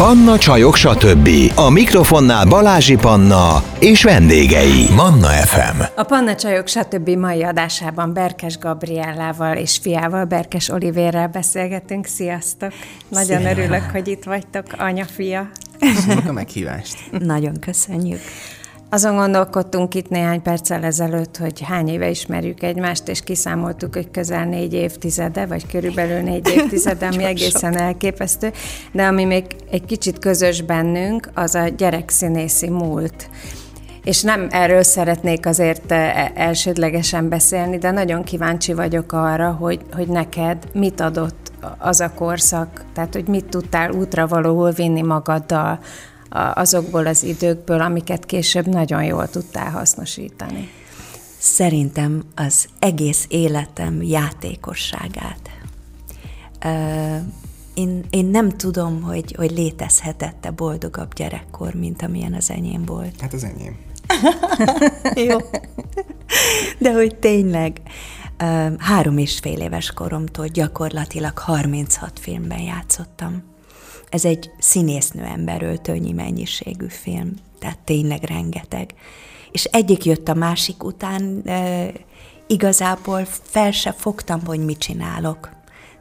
Panna Csajok, stb. A mikrofonnál Balázsi Panna és vendégei. Manna FM. A Panna Csajok, stb. mai adásában Berkes Gabriellával és fiával, Berkes Olivérrel beszélgetünk. Sziasztok! Nagyon Szia. örülök, hogy itt vagytok, anya-fia. Köszönjük a meghívást. Nagyon köszönjük. Azon gondolkodtunk itt néhány perccel ezelőtt, hogy hány éve ismerjük egymást, és kiszámoltuk, hogy közel négy évtizede, vagy körülbelül négy évtizede, ami egészen elképesztő. De ami még egy kicsit közös bennünk, az a gyerekszínészi múlt. És nem erről szeretnék azért e, elsődlegesen beszélni, de nagyon kíváncsi vagyok arra, hogy, hogy neked mit adott az a korszak, tehát hogy mit tudtál útra valóul vinni magaddal azokból az időkből, amiket később nagyon jól tudtál hasznosítani. Szerintem az egész életem játékosságát. Én, én nem tudom, hogy, hogy létezhetette boldogabb gyerekkor, mint amilyen az enyém volt. Hát az enyém. Jó. De hogy tényleg, három és fél éves koromtól gyakorlatilag 36 filmben játszottam. Ez egy színésznő ember öltőnyi mennyiségű film, tehát tényleg rengeteg. És egyik jött a másik után, e, igazából fel se fogtam, hogy mit csinálok.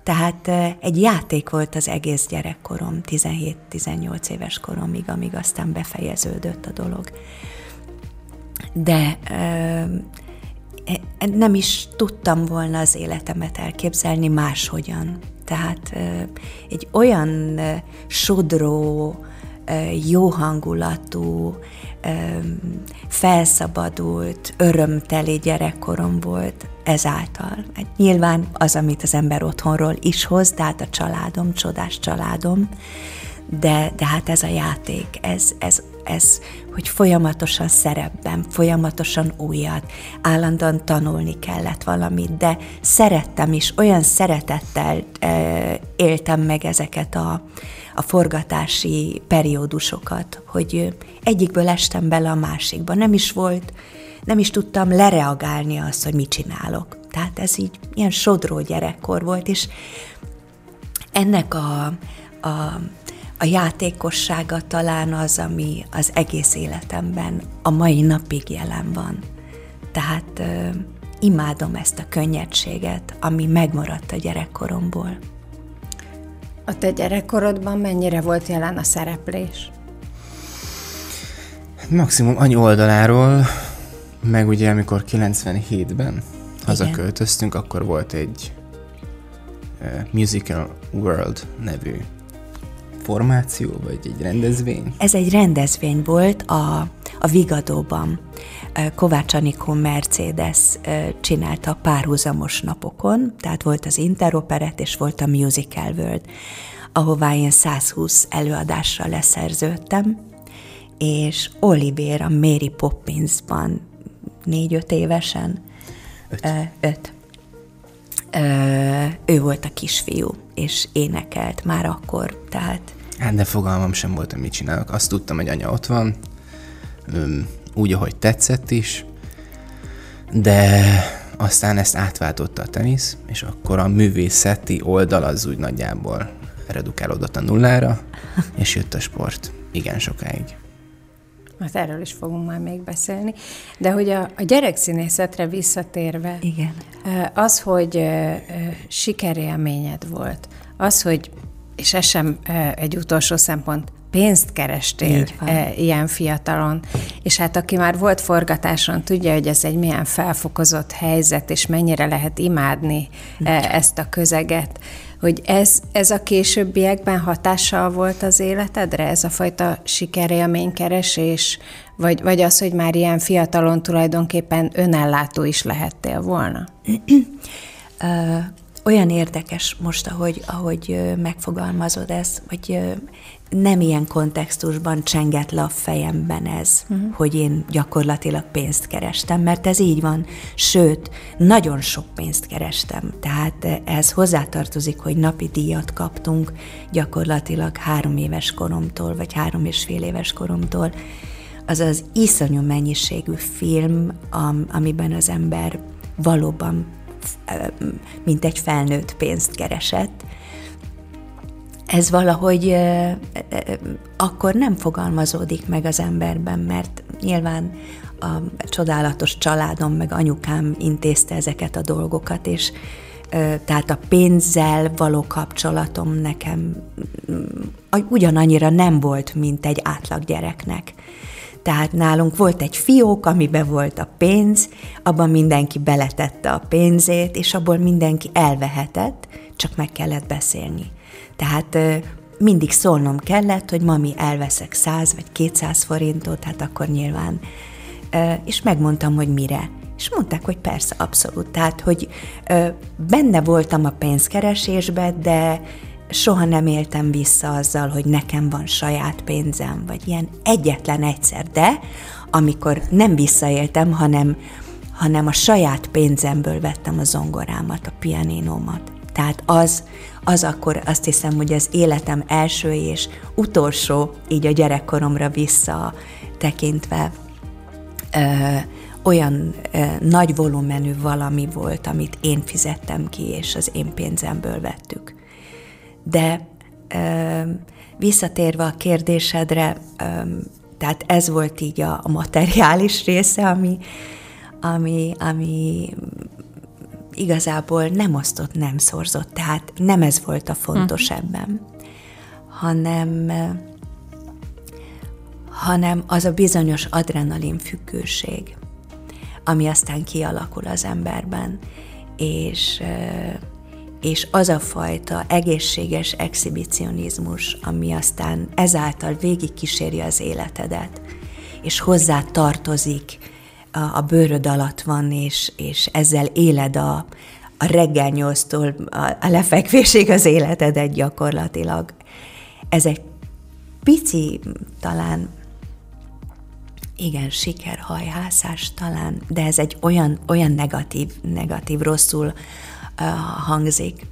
Tehát e, egy játék volt az egész gyerekkorom, 17-18 éves koromig, amíg aztán befejeződött a dolog. De e, nem is tudtam volna az életemet elképzelni máshogyan. Tehát egy olyan sodró, jó hangulatú, felszabadult, örömteli gyerekkorom volt ezáltal. Hát nyilván az, amit az ember otthonról is hoz, tehát a családom, csodás családom, de, de hát ez a játék, ez, ez, ez, hogy folyamatosan szerepben, folyamatosan újat, állandóan tanulni kellett valamit, de szerettem is, olyan szeretettel e, éltem meg ezeket a, a forgatási periódusokat, hogy egyikből estem bele a másikba. Nem is volt, nem is tudtam lereagálni azt, hogy mit csinálok. Tehát ez így ilyen sodró gyerekkor volt, és ennek a, a a játékossága talán az, ami az egész életemben a mai napig jelen van. Tehát ö, imádom ezt a könnyedséget, ami megmaradt a gyerekkoromból. A te gyerekkorodban mennyire volt jelen a szereplés? Maximum annyi oldaláról, meg ugye amikor 97-ben hazaköltöztünk, akkor volt egy uh, Musical World nevű formáció, vagy egy rendezvény? Ez egy rendezvény volt a, a Vigadóban. Kovács Anikó Mercedes csinálta párhuzamos napokon, tehát volt az Interoperet és volt a Musical World, ahová én 120 előadásra leszerződtem, és Oliver a Mary Poppinsban négy-öt évesen. Öt. öt. ő volt a kisfiú, és énekelt már akkor, tehát Hát de fogalmam sem volt, hogy mit csinálok. Azt tudtam, hogy anya ott van, úgy, ahogy tetszett is, de aztán ezt átváltotta a tenisz, és akkor a művészeti oldal az úgy nagyjából redukálódott a nullára, és jött a sport igen sokáig. Hát erről is fogunk már még beszélni. De hogy a, a gyerekszínészetre visszatérve, Igen. az, hogy sikerélményed volt, az, hogy és ez sem egy utolsó szempont, pénzt kerestél e, ilyen fiatalon, és hát aki már volt forgatáson, tudja, hogy ez egy milyen felfokozott helyzet, és mennyire lehet imádni e, ezt a közeget, hogy ez, ez a későbbiekben hatással volt az életedre, ez a fajta sikerélménykeresés, vagy, vagy az, hogy már ilyen fiatalon tulajdonképpen önellátó is lehettél volna? olyan érdekes most, ahogy, ahogy megfogalmazod ezt, hogy nem ilyen kontextusban csengett le a fejemben ez, uh-huh. hogy én gyakorlatilag pénzt kerestem, mert ez így van. Sőt, nagyon sok pénzt kerestem. Tehát ez hozzátartozik, hogy napi díjat kaptunk gyakorlatilag három éves koromtól, vagy három és fél éves koromtól. Az az iszonyú mennyiségű film, amiben az ember valóban mint egy felnőtt pénzt keresett. ez valahogy akkor nem fogalmazódik meg az emberben, mert nyilván a csodálatos családom, meg anyukám intézte ezeket a dolgokat, és tehát a pénzzel való kapcsolatom nekem ugyanannyira nem volt, mint egy átlag gyereknek. Tehát nálunk volt egy fiók, amiben volt a pénz, abban mindenki beletette a pénzét, és abból mindenki elvehetett, csak meg kellett beszélni. Tehát mindig szólnom kellett, hogy mami, elveszek 100 vagy 200 forintot, hát akkor nyilván. És megmondtam, hogy mire. És mondták, hogy persze, abszolút. Tehát, hogy benne voltam a pénzkeresésbe, de soha nem éltem vissza azzal, hogy nekem van saját pénzem, vagy ilyen egyetlen egyszer, de amikor nem visszaéltem, hanem, hanem a saját pénzemből vettem a zongorámat, a pianinómat. Tehát az, az akkor azt hiszem, hogy az életem első és utolsó, így a gyerekkoromra vissza tekintve, ö, olyan ö, nagy volumenű valami volt, amit én fizettem ki, és az én pénzemből vettük. De visszatérve a kérdésedre, tehát ez volt így a, a materiális része, ami, ami, ami igazából nem osztott, nem szorzott, tehát nem ez volt a fontos uh-huh. ebben, hanem hanem az a bizonyos adrenalin függőség, ami aztán kialakul az emberben, és, és az a fajta egészséges exhibicionizmus, ami aztán ezáltal végig kíséri az életedet, és hozzá tartozik a, a bőröd alatt van, és, és ezzel éled a, a reggel nyolctól a, a lefekvésig az életedet gyakorlatilag. Ez egy pici, talán igen, sikerhajhászás talán, de ez egy olyan, olyan negatív, negatív, rosszul hangzik,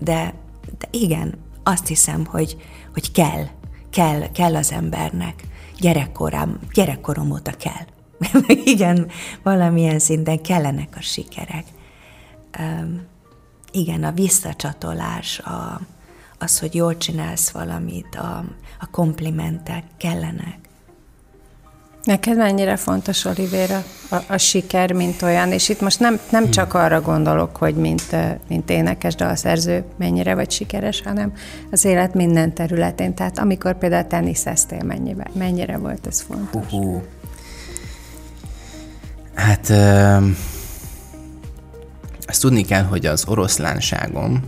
de, de igen, azt hiszem, hogy, hogy kell, kell, kell az embernek, gyerekkorám, gyerekkorom óta kell. igen, valamilyen szinten kellenek a sikerek. Um, igen, a visszacsatolás, a, az, hogy jól csinálsz valamit, a, a komplimentek kellenek. Neked mennyire fontos, Olivéra, a, a siker, mint olyan? És itt most nem, nem hmm. csak arra gondolok, hogy mint, mint énekes dalszerző mennyire vagy sikeres, hanem az élet minden területén. Tehát amikor például teniszeztél, mennyire, mennyire volt ez fontos? Uh-huh. Hát azt tudni kell, hogy az oroszlánságom,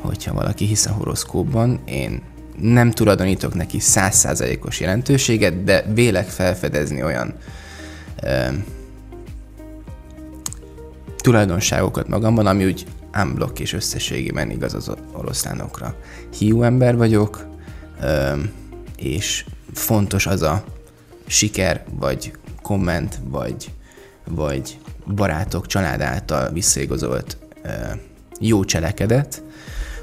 hogyha valaki hisz a horoszkópban, én nem tulajdonítok neki százszázalékos jelentőséget, de vélek felfedezni olyan ö, tulajdonságokat magamban, ami úgy unblock és összességében igaz az oroszlánokra. Hiú ember vagyok, ö, és fontos az a siker, vagy komment, vagy vagy barátok, család által visszaigazolt jó cselekedet,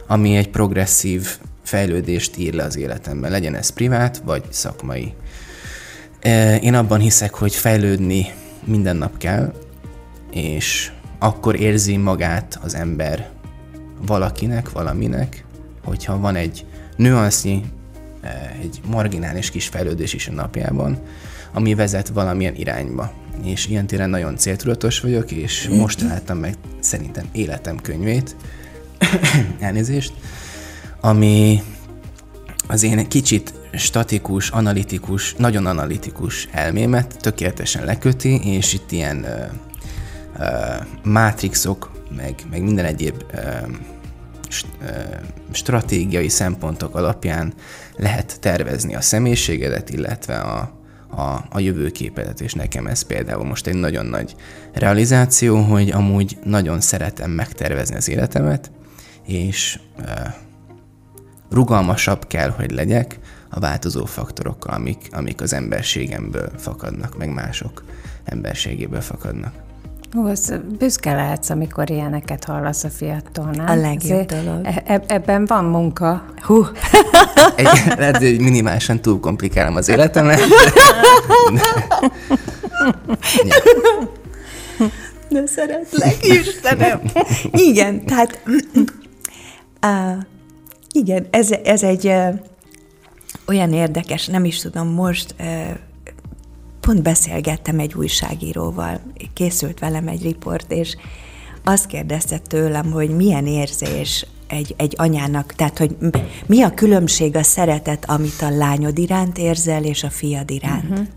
ami egy progresszív fejlődést ír le az életemben, legyen ez privát vagy szakmai. Én abban hiszek, hogy fejlődni minden nap kell, és akkor érzi magát az ember valakinek, valaminek, hogyha van egy nüansznyi, egy marginális kis fejlődés is a napjában, ami vezet valamilyen irányba. És ilyen téren nagyon céltudatos vagyok, és most találtam meg szerintem életem könyvét, elnézést, ami az én kicsit statikus, analitikus, nagyon analitikus elmémet tökéletesen leköti, és itt ilyen uh, uh, mátrixok, meg, meg minden egyéb uh, stratégiai szempontok alapján lehet tervezni a személyiségedet, illetve a, a, a jövőképedet, és nekem ez például most egy nagyon nagy realizáció, hogy amúgy nagyon szeretem megtervezni az életemet, és e, rugalmasabb kell, hogy legyek a változó faktorokkal, amik, amik az emberségemből fakadnak, meg mások emberségéből fakadnak. Ó, az büszke lehetsz, amikor ilyeneket hallasz a fiatalnál. A legjobb dolog. E- e- ebben van munka. Hú. Egy, lehet, hogy minimálisan túl komplikálom az életemet. De, de szeretlek, Istenem. Igen, tehát uh, Igen, ez, ez egy ö, olyan érdekes, nem is tudom, most ö, pont beszélgettem egy újságíróval, készült velem egy riport, és azt kérdezte tőlem, hogy milyen érzés egy, egy anyának, tehát hogy mi a különbség a szeretet, amit a lányod iránt érzel, és a fiad iránt. Uh-huh.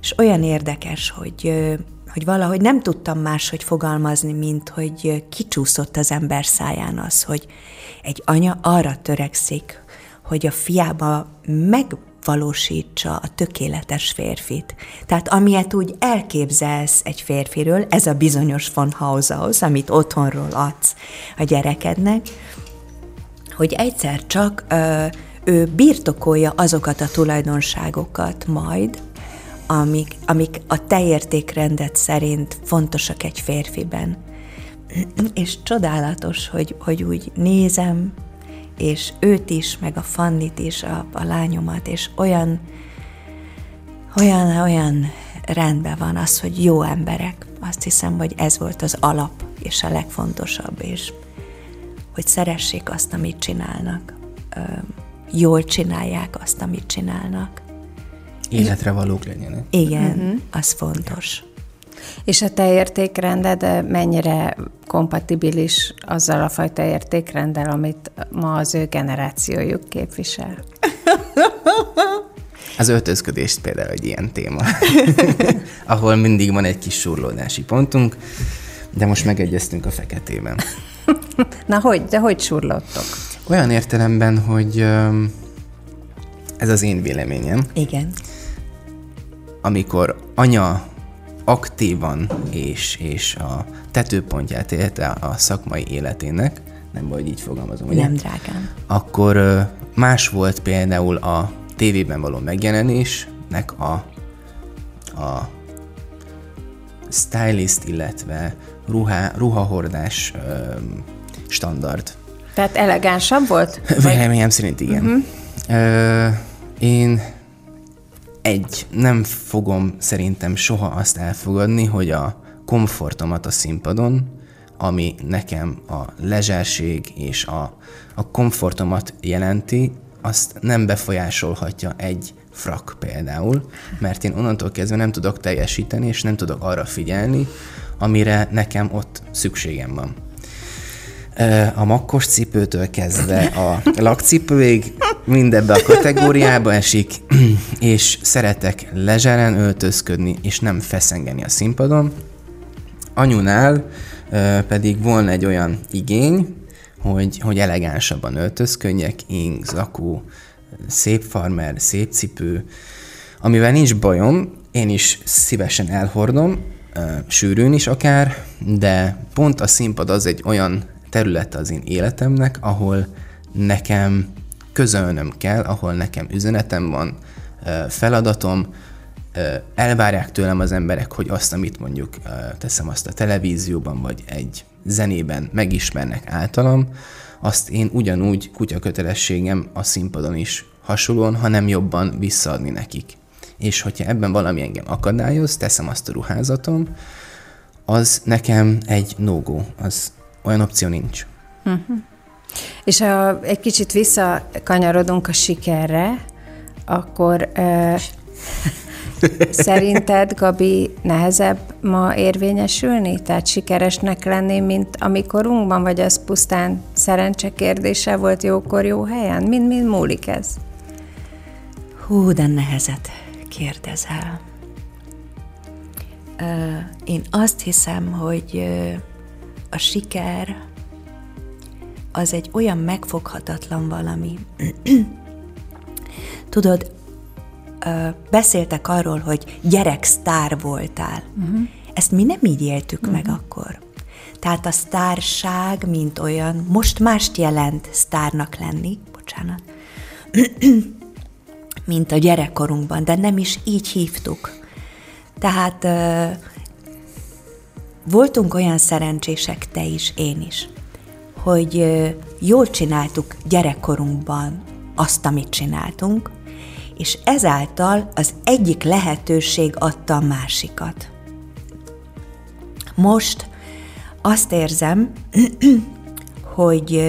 És olyan érdekes, hogy, hogy valahogy nem tudtam máshogy fogalmazni, mint hogy kicsúszott az ember száján az, hogy egy anya arra törekszik, hogy a fiába meg valósítsa a tökéletes férfit. Tehát amilyet úgy elképzelsz egy férfiről, ez a bizonyos von Haushaus, amit otthonról adsz a gyerekednek, hogy egyszer csak ö, ő birtokolja azokat a tulajdonságokat majd, amik, amik a te értékrendet szerint fontosak egy férfiben. És csodálatos, hogy, hogy úgy nézem, és őt is, meg a Fannit is, a, a lányomat, és olyan, olyan, olyan rendben van az, hogy jó emberek. Azt hiszem, hogy ez volt az alap, és a legfontosabb, és hogy szeressék azt, amit csinálnak, jól csinálják azt, amit csinálnak. Életre valók legyenek. Igen, uh-huh. az fontos. És a te értékrended mennyire kompatibilis azzal a fajta értékrenddel, amit ma az ő generációjuk képvisel? Az öltözködés például egy ilyen téma, ahol mindig van egy kis surlódási pontunk, de most megegyeztünk a feketében. Na hogy, de hogy surlottok? Olyan értelemben, hogy ez az én véleményem. Igen. Amikor anya aktívan és, és a tetőpontját élte a szakmai életének, nem vagy így fogalmazom, ugye? Nem, drágám. Akkor más volt például a tévében való megjelenésnek a, a stylist, illetve ruhá, ruhahordás standard. Tehát elegánsabb volt? Véleményem szerint igen. Uh-huh. Ö, én egy, nem fogom szerintem soha azt elfogadni, hogy a komfortomat a színpadon, ami nekem a lezserség és a, a komfortomat jelenti, azt nem befolyásolhatja egy frak például, mert én onnantól kezdve nem tudok teljesíteni, és nem tudok arra figyelni, amire nekem ott szükségem van. A makkos cipőtől kezdve a lakcipőig mindebbe a kategóriába esik, és szeretek lezseren öltözködni, és nem feszengeni a színpadon. Anyunál pedig volna egy olyan igény, hogy, hogy elegánsabban öltözködjek, ing, zakó, szép farmer, szép cipő, amivel nincs bajom, én is szívesen elhordom, sűrűn is akár, de pont a színpad az egy olyan terület az én életemnek, ahol nekem közölnöm kell, ahol nekem üzenetem van, feladatom, elvárják tőlem az emberek, hogy azt, amit mondjuk teszem azt a televízióban, vagy egy zenében megismernek általam, azt én ugyanúgy kutyakötelességem a színpadon is hasonlóan, hanem jobban visszaadni nekik. És hogyha ebben valami engem akadályoz, teszem azt a ruházatom, az nekem egy no-go, az olyan opció nincs. Uh-huh. És ha egy kicsit visszakanyarodunk a sikerre, akkor uh, szerinted, Gabi, nehezebb ma érvényesülni? Tehát sikeresnek lenni, mint amikorunkban, vagy az pusztán szerencse kérdése volt jókor, jó helyen? Mind, mind múlik ez? Hú, de nehezet kérdezel. Én azt hiszem, hogy a siker az egy olyan megfoghatatlan valami. Tudod, beszéltek arról, hogy gyereksztár voltál. Uh-huh. Ezt mi nem így éltük uh-huh. meg akkor. Tehát a sztárság, mint olyan, most mást jelent sztárnak lenni, bocsánat, mint a gyerekkorunkban, de nem is így hívtuk. Tehát voltunk olyan szerencsések, te is, én is, hogy jól csináltuk gyerekkorunkban azt, amit csináltunk, és ezáltal az egyik lehetőség adta a másikat. Most azt érzem, hogy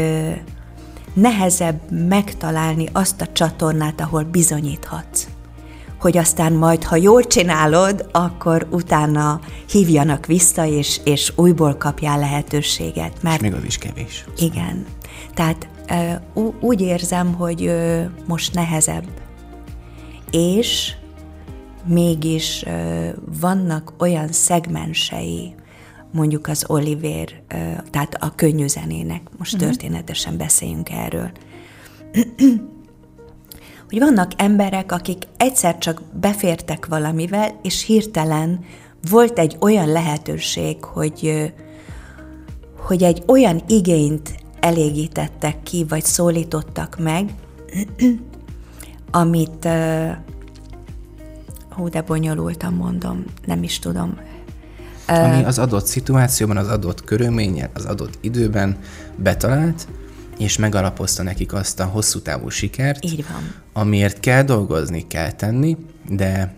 nehezebb megtalálni azt a csatornát, ahol bizonyíthatsz. Hogy aztán majd, ha jól csinálod, akkor utána hívjanak vissza, és, és újból kapjál lehetőséget. Mert, és még az is kevés. Igen. Tehát úgy érzem, hogy most nehezebb. És mégis vannak olyan szegmensei, mondjuk az Oliver, tehát a könnyűzenének, most uh-huh. történetesen beszéljünk erről, hogy vannak emberek, akik egyszer csak befértek valamivel, és hirtelen volt egy olyan lehetőség, hogy, hogy egy olyan igényt elégítettek ki, vagy szólítottak meg, amit, hú, de bonyolultan mondom, nem is tudom. Ami az adott szituációban, az adott körülményen, az adott időben betalált, és megalapozta nekik azt a hosszú távú sikert, Így van. amiért kell dolgozni, kell tenni, de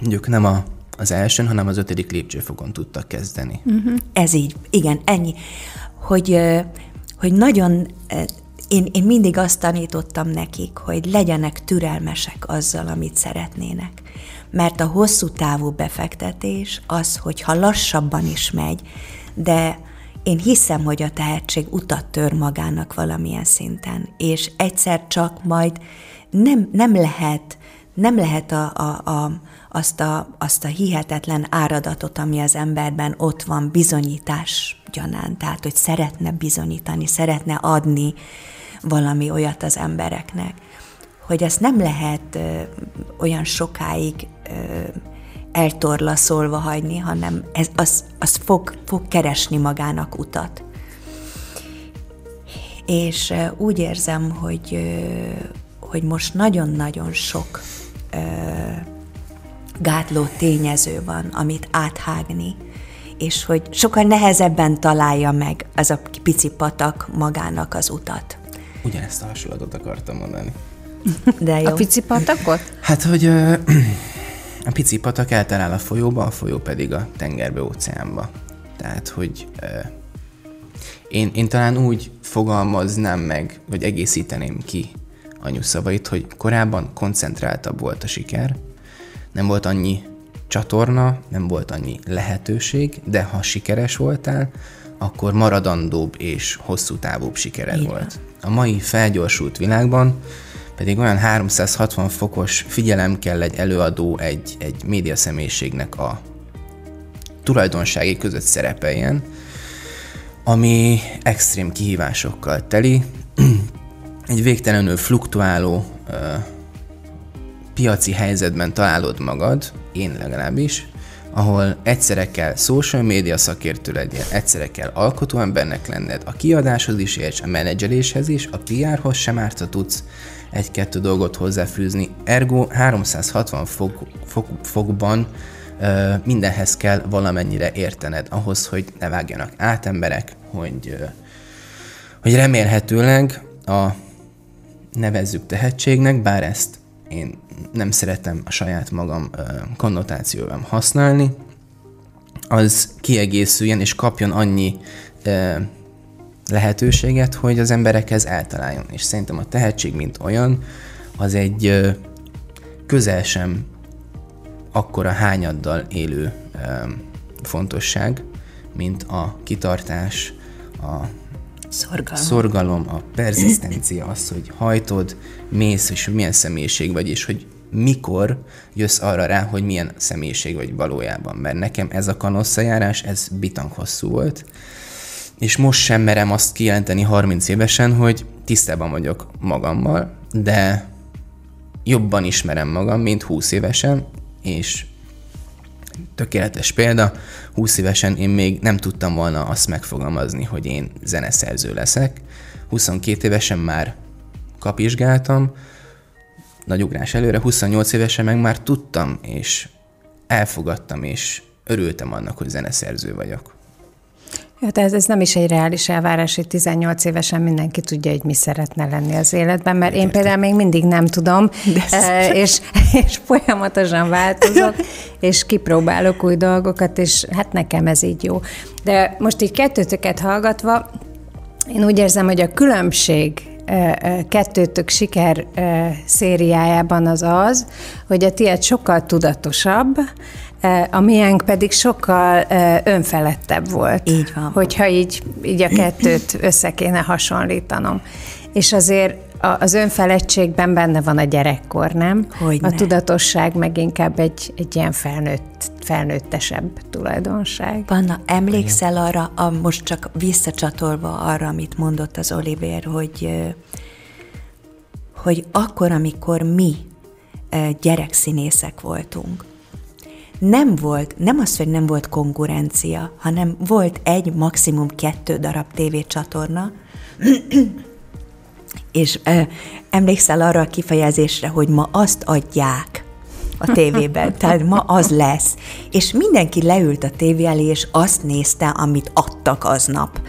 mondjuk nem a, az elsőn, hanem az ötödik lépcsőfokon tudtak kezdeni. Uh-huh. Ez így, igen, ennyi. Hogy hogy nagyon, én, én mindig azt tanítottam nekik, hogy legyenek türelmesek azzal, amit szeretnének. Mert a hosszú távú befektetés az, hogyha lassabban is megy, de én hiszem, hogy a tehetség utat tör magának valamilyen szinten, és egyszer csak majd nem, nem lehet, nem lehet a, a, a, azt, a, azt a hihetetlen áradatot, ami az emberben ott van, bizonyítás gyanánt, tehát hogy szeretne bizonyítani, szeretne adni valami olyat az embereknek, hogy ezt nem lehet ö, olyan sokáig ö, eltorlaszolva hagyni, hanem ez, az, az fog, fog keresni magának utat. És úgy érzem, hogy, hogy most nagyon-nagyon sok gátló tényező van, amit áthágni, és hogy sokkal nehezebben találja meg az a pici patak magának az utat. Ugyanezt a hasonlatot akartam mondani. De jó. A pici patakot? Hát, hogy ö, a pici patak eltalál a folyóba, a folyó pedig a tengerbe, óceánba. Tehát, hogy ö, én, én talán úgy fogalmaznám meg, vagy egészíteném ki anyu szavait, hogy korábban koncentráltabb volt a siker, nem volt annyi csatorna, nem volt annyi lehetőség, de ha sikeres voltál, akkor maradandóbb és hosszú távúbb sikered Igen. volt. A mai felgyorsult világban pedig olyan 360 fokos figyelem kell egy előadó, egy, egy média személyiségnek a tulajdonsági között szerepeljen, ami extrém kihívásokkal teli, egy végtelenül fluktuáló piaci helyzetben találod magad, én legalábbis, ahol egyszerre kell social media szakértő legyen, egyszerre kell alkotó embernek lenned, a kiadáshoz is érts, a menedzseléshez is, a PR-hoz sem árt, ha tudsz egy-kettő dolgot hozzáfűzni. Ergo 360 fok, fok, fokban ö, mindenhez kell valamennyire értened, ahhoz, hogy ne vágjanak át emberek, hogy, ö, hogy remélhetőleg a nevezzük tehetségnek, bár ezt én nem szeretem a saját magam konnotációban használni, az kiegészüljen és kapjon annyi lehetőséget, hogy az emberekhez eltaláljon. És szerintem a tehetség, mint olyan, az egy közel sem akkora hányaddal élő fontosság, mint a kitartás, a Szorgalom. Szorgalom, a perzisztencia, az, hogy hajtod, mész, és milyen személyiség vagy, és hogy mikor jössz arra rá, hogy milyen személyiség vagy valójában. Mert nekem ez a kanosszajárás, ez bitang hosszú volt, és most sem merem azt kijelenteni 30 évesen, hogy tisztában vagyok magammal, de jobban ismerem magam, mint 20 évesen, és tökéletes példa, 20 évesen én még nem tudtam volna azt megfogalmazni, hogy én zeneszerző leszek. 22 évesen már kapizsgáltam, nagy ugrás előre, 28 évesen meg már tudtam, és elfogadtam, és örültem annak, hogy zeneszerző vagyok. Ja, tehát ez nem is egy reális elvárás, hogy 18 évesen mindenki tudja, hogy mi szeretne lenni az életben, mert én például még mindig nem tudom, és, és folyamatosan változok, és kipróbálok új dolgokat, és hát nekem ez így jó. De most így kettőtöket hallgatva, Én úgy érzem, hogy a különbség kettőtök siker szériájában az az, hogy a tiéd sokkal tudatosabb, a miénk pedig sokkal önfelettebb volt. Így van. Hogyha így, így a kettőt össze kéne hasonlítanom. És azért az önfeledtségben benne van a gyerekkor, nem? Hogyne. A tudatosság meg inkább egy, egy ilyen felnőtt, felnőttesebb tulajdonság. Panna, emlékszel arra, a, most csak visszacsatolva arra, amit mondott az Oliver, hogy, hogy akkor, amikor mi gyerekszínészek voltunk, nem volt, nem az, hogy nem volt konkurencia, hanem volt egy, maximum kettő darab tévécsatorna, és ö, emlékszel arra a kifejezésre, hogy ma azt adják a tévében, tehát ma az lesz. És mindenki leült a tévé elé, és azt nézte, amit adtak aznap.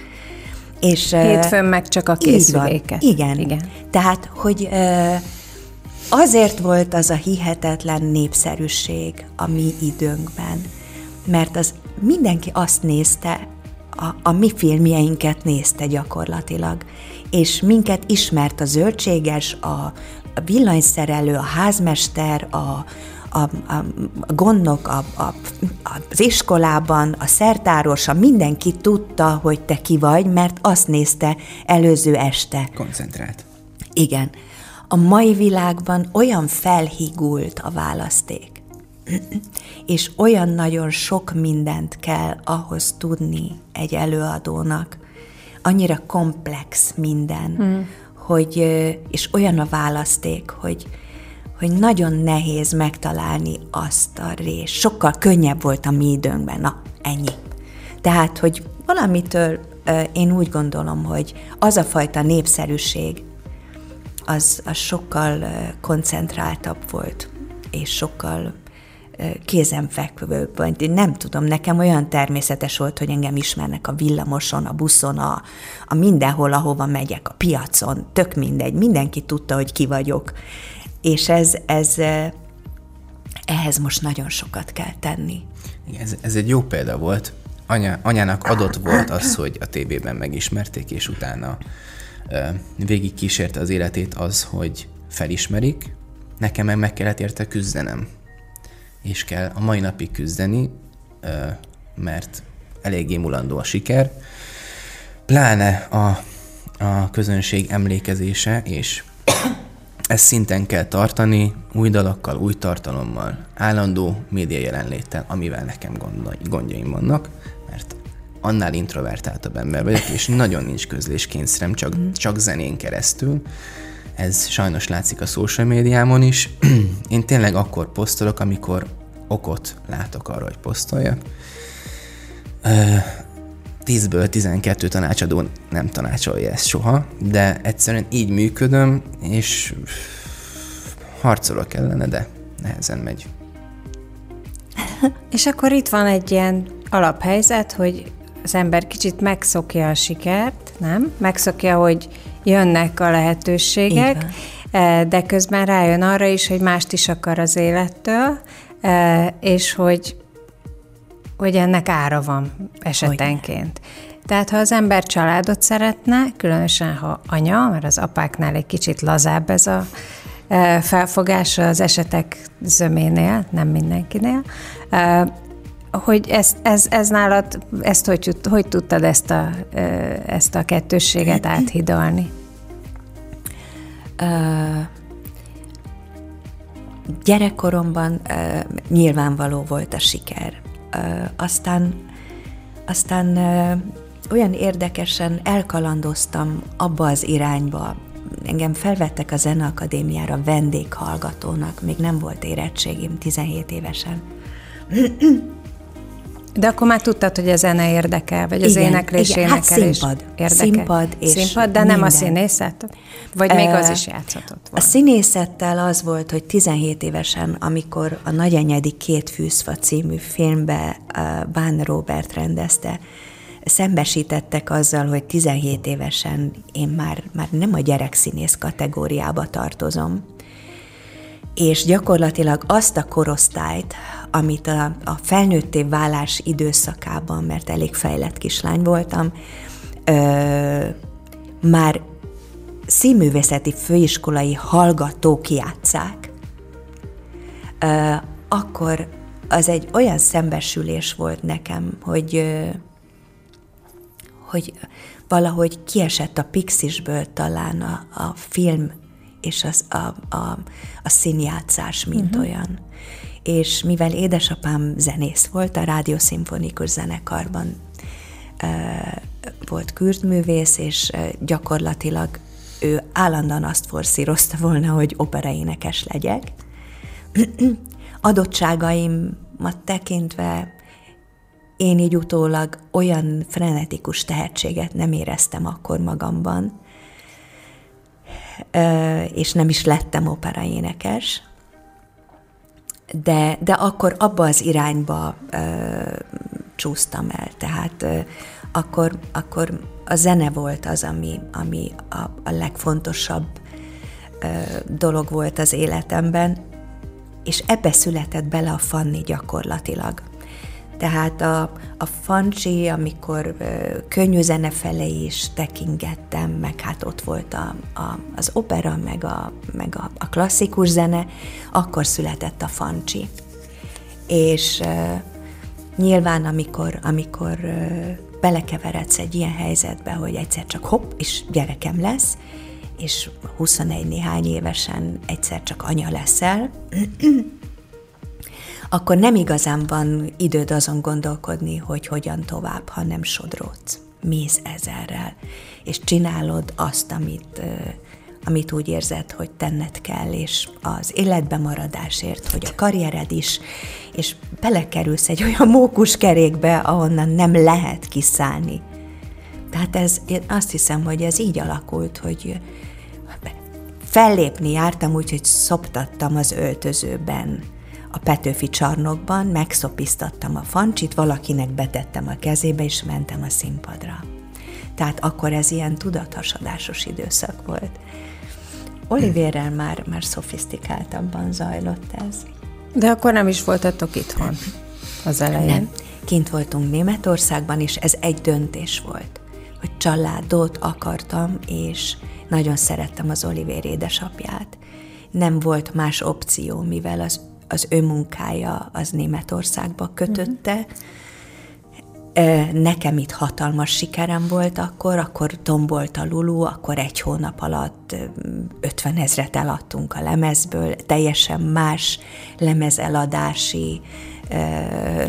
És, Hétfőn meg csak a készüléket. Igen. Igen. Tehát, hogy ö, azért volt az a hihetetlen népszerűség a mi időnkben, mert az mindenki azt nézte, a, a mi filmjeinket nézte gyakorlatilag, és minket ismert a zöldséges, a, villanyszerelő, a házmester, a, a, a, a gondnok a, a, az iskolában, a szertáros, a mindenki tudta, hogy te ki vagy, mert azt nézte előző este. Koncentrált. Igen. A mai világban olyan felhigult a választék, és olyan nagyon sok mindent kell ahhoz tudni egy előadónak, annyira komplex minden, hmm. hogy, és olyan a választék, hogy, hogy nagyon nehéz megtalálni azt a részt. Sokkal könnyebb volt a mi időnkben. Na, ennyi. Tehát, hogy valamitől én úgy gondolom, hogy az a fajta népszerűség, az, az sokkal koncentráltabb volt, és sokkal kézenfekvő, vagy nem tudom, nekem olyan természetes volt, hogy engem ismernek a villamoson, a buszon, a, a mindenhol, ahova megyek, a piacon, tök mindegy, mindenki tudta, hogy ki vagyok. És ez, ez ehhez most nagyon sokat kell tenni. Ez, ez egy jó példa volt. Anya, anyának adott volt az, hogy a tévében megismerték, és utána végig kísérte az életét az, hogy felismerik, nekem meg meg kellett érte küzdenem. És kell a mai napig küzdeni, mert eléggé mulandó a siker, pláne a, a közönség emlékezése, és ezt szinten kell tartani, új dalokkal, új tartalommal, állandó média jelenléttel, amivel nekem gondjaim vannak, mert annál introvertáltabb ember vagyok, és nagyon nincs közléskényszerem, csak, mm. csak zenén keresztül. Ez sajnos látszik a social médiámon is. Én tényleg akkor posztolok, amikor okot látok arra, hogy posztoljak. 10-ből 12 tanácsadó nem tanácsolja ezt soha, de egyszerűen így működöm, és harcolok ellene, de nehezen megy. És akkor itt van egy ilyen alaphelyzet, hogy az ember kicsit megszokja a sikert, nem? Megszokja, hogy jönnek a lehetőségek, de közben rájön arra is, hogy mást is akar az élettől, és hogy, hogy ennek ára van esetenként. Hogy Tehát ha az ember családot szeretne, különösen ha anya, mert az apáknál egy kicsit lazább ez a felfogása az esetek zöménél, nem mindenkinél, hogy ez, ez, ez nálad, ezt hogy, hogy tudtad ezt a, ezt a kettősséget áthidalni? Gyerekkoromban nyilvánvaló volt a siker. Aztán aztán olyan érdekesen elkalandoztam abba az irányba. Engem felvettek a Zeneakadémiára vendéghallgatónak, még nem volt érettségim 17 évesen. De akkor már tudtad, hogy a zene érdekel, vagy az igen, éneklés igen, hát színpad, érdekel. Színpad, és színpad, de minden. nem a színészet? Vagy még az is játszhatott volna? A színészettel az volt, hogy 17 évesen, amikor a Nagyanyedi két fűszfa című filmbe Bán Robert rendezte, szembesítettek azzal, hogy 17 évesen én már, már nem a gyerekszínész kategóriába tartozom, és gyakorlatilag azt a korosztályt, amit a, a felnőtté válás időszakában, mert elég fejlett kislány voltam, ö, már színművészeti főiskolai hallgatók játszák, akkor az egy olyan szembesülés volt nekem, hogy, hogy valahogy kiesett a pixisből talán a, a film és az, a, a, a színjátszás, mint uh-huh. olyan. És mivel édesapám zenész volt, a rádiószimfonikus zenekarban e, volt kürtművész, és gyakorlatilag ő állandóan azt forszírozta volna, hogy operaénekes legyek. Adottságaimat tekintve én így utólag olyan frenetikus tehetséget nem éreztem akkor magamban, és nem is lettem operaénekes, de, de akkor abba az irányba csúsztam el. Tehát akkor, akkor a zene volt az, ami, ami a, a legfontosabb dolog volt az életemben, és ebbe született bele a Fanni gyakorlatilag. Tehát a, a fancsi, amikor könnyű zene felé is tekingettem, meg hát ott volt a, a, az opera, meg, a, meg a, a klasszikus zene, akkor született a fancsi. És nyilván, amikor, amikor belekeveredsz egy ilyen helyzetbe, hogy egyszer csak hopp, és gyerekem lesz, és 21 néhány évesen egyszer csak anya leszel, akkor nem igazán van időd azon gondolkodni, hogy hogyan tovább, hanem sodródsz. Mész ezerrel, és csinálod azt, amit, amit úgy érzed, hogy tenned kell, és az életbe maradásért, hogy a karriered is, és belekerülsz egy olyan mókus kerékbe, ahonnan nem lehet kiszállni. Tehát ez, én azt hiszem, hogy ez így alakult, hogy fellépni jártam úgy, hogy szoptattam az öltözőben, a Petőfi csarnokban, megszopiztattam a fancsit, valakinek betettem a kezébe, és mentem a színpadra. Tehát akkor ez ilyen tudathasadásos időszak volt. Olivérrel már, már szofisztikáltabban zajlott ez. De akkor nem is voltatok itthon az elején. Nem. Kint voltunk Németországban, és ez egy döntés volt, hogy családot akartam, és nagyon szerettem az Olivér édesapját. Nem volt más opció, mivel az az ő munkája az Németországba kötötte. Uh-huh. Nekem itt hatalmas sikerem volt akkor, akkor tombolt a Lulu, akkor egy hónap alatt 50 ezret eladtunk a lemezből, teljesen más lemezeladási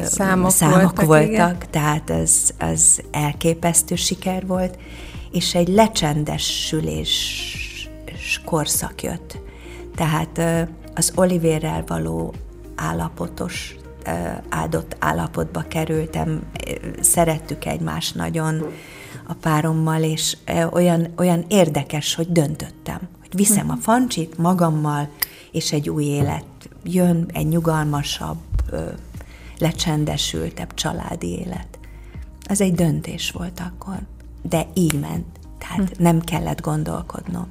számok, számok voltak, voltak tehát ez, az elképesztő siker volt, és egy lecsendesülés korszak jött. Tehát az Olivérrel való állapotos, áldott állapotba kerültem, szerettük egymást nagyon a párommal, és olyan, olyan érdekes, hogy döntöttem, hogy viszem a fancsit magammal, és egy új élet jön, egy nyugalmasabb, lecsendesültebb családi élet. Ez egy döntés volt akkor, de így ment, tehát hm. nem kellett gondolkodnom.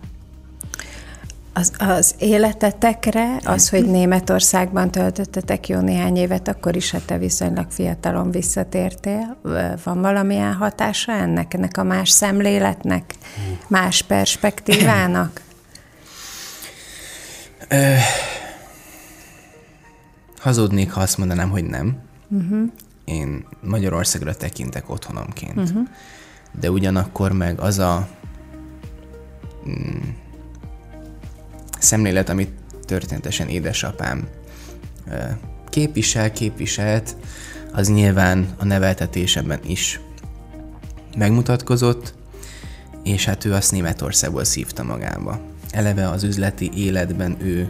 Az, az életetekre, az, hogy Németországban töltöttetek jó néhány évet, akkor is, ha te viszonylag fiatalon visszatértél, van valamilyen hatása ennek, ennek a más szemléletnek, más perspektívának? Ö, hazudnék, ha azt mondanám, hogy nem. Uh-huh. Én Magyarországra tekintek otthonomként. Uh-huh. De ugyanakkor meg az a... Mm, szemlélet, amit történetesen édesapám képvisel, képviselt, az nyilván a neveltetésemben is megmutatkozott, és hát ő azt Németországból szívta magába. Eleve az üzleti életben ő,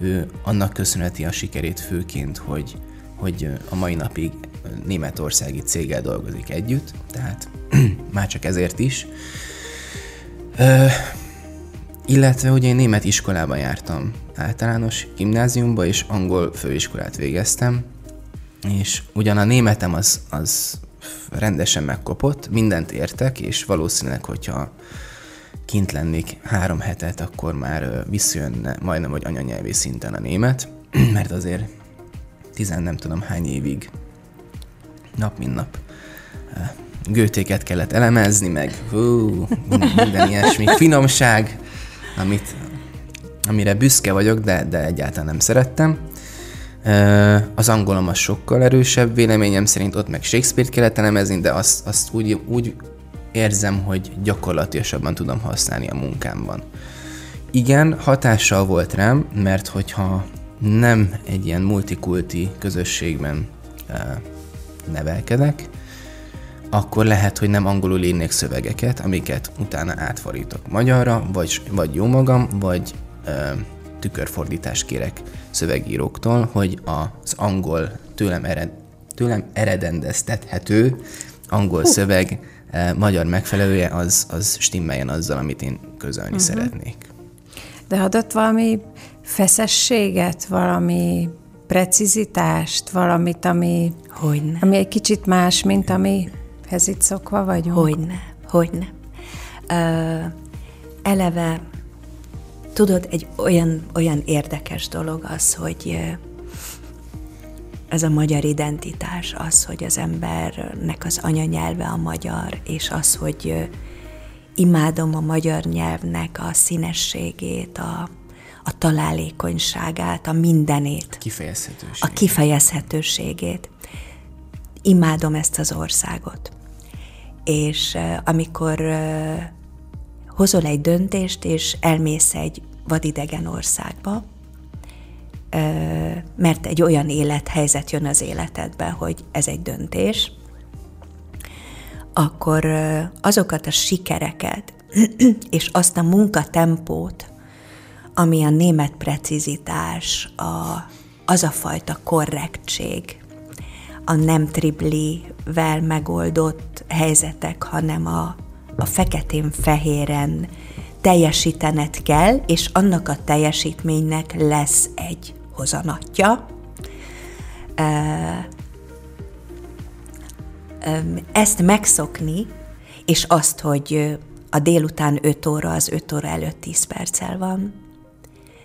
ő annak köszönheti a sikerét főként, hogy, hogy a mai napig németországi céggel dolgozik együtt, tehát már csak ezért is. Illetve ugye én német iskolában jártam, általános gimnáziumba, és angol főiskolát végeztem, és ugyan a németem az, az rendesen megkopott, mindent értek, és valószínűleg, hogyha kint lennék három hetet, akkor már visszajönne majdnem, hogy anyanyelvi szinten a német, mert azért tizen nem tudom hány évig nap mint nap gőtéket kellett elemezni, meg hú, minden ilyesmi. Finomság, amit, amire büszke vagyok, de, de egyáltalán nem szerettem. Az angolom az sokkal erősebb, véleményem szerint ott meg Shakespeare-t kellett elemezni, de azt, azt úgy, úgy érzem, hogy gyakorlatilasabban tudom használni a munkámban. Igen, hatással volt rám, mert hogyha nem egy ilyen multikulti közösségben nevelkedek, akkor lehet, hogy nem angolul írnék szövegeket, amiket utána átfordítok magyarra, vagy, vagy jó magam, vagy ö, tükörfordítást kérek szövegíróktól, hogy az angol tőlem, ered, tőlem eredendeztethető angol uh. szöveg ö, magyar megfelelője az, az stimmeljen azzal, amit én közölni uh-huh. szeretnék. De adott valami feszességet, valami precizitást, valamit, ami, Hogyne. ami egy kicsit más, mint amihez itt szokva vagyunk? Hogyne, hogyne. Uh, eleve, tudod, egy olyan, olyan érdekes dolog az, hogy ez a magyar identitás, az, hogy az embernek az anyanyelve a magyar, és az, hogy imádom a magyar nyelvnek a színességét, a, a találékonyságát, a mindenét. Kifejezhetőségét. A kifejezhetőségét. Imádom ezt az országot. És amikor hozol egy döntést, és elmész egy vadidegen országba, mert egy olyan élethelyzet jön az életedbe, hogy ez egy döntés, akkor azokat a sikereket és azt a munkatempót, ami a német precizitás, a, az a fajta korrektség, a nem triblivel megoldott helyzetek, hanem a, a feketén-fehéren teljesítened kell, és annak a teljesítménynek lesz egy hozanatja. Ezt megszokni, és azt, hogy a délután 5 óra az 5 óra előtt 10 perccel van,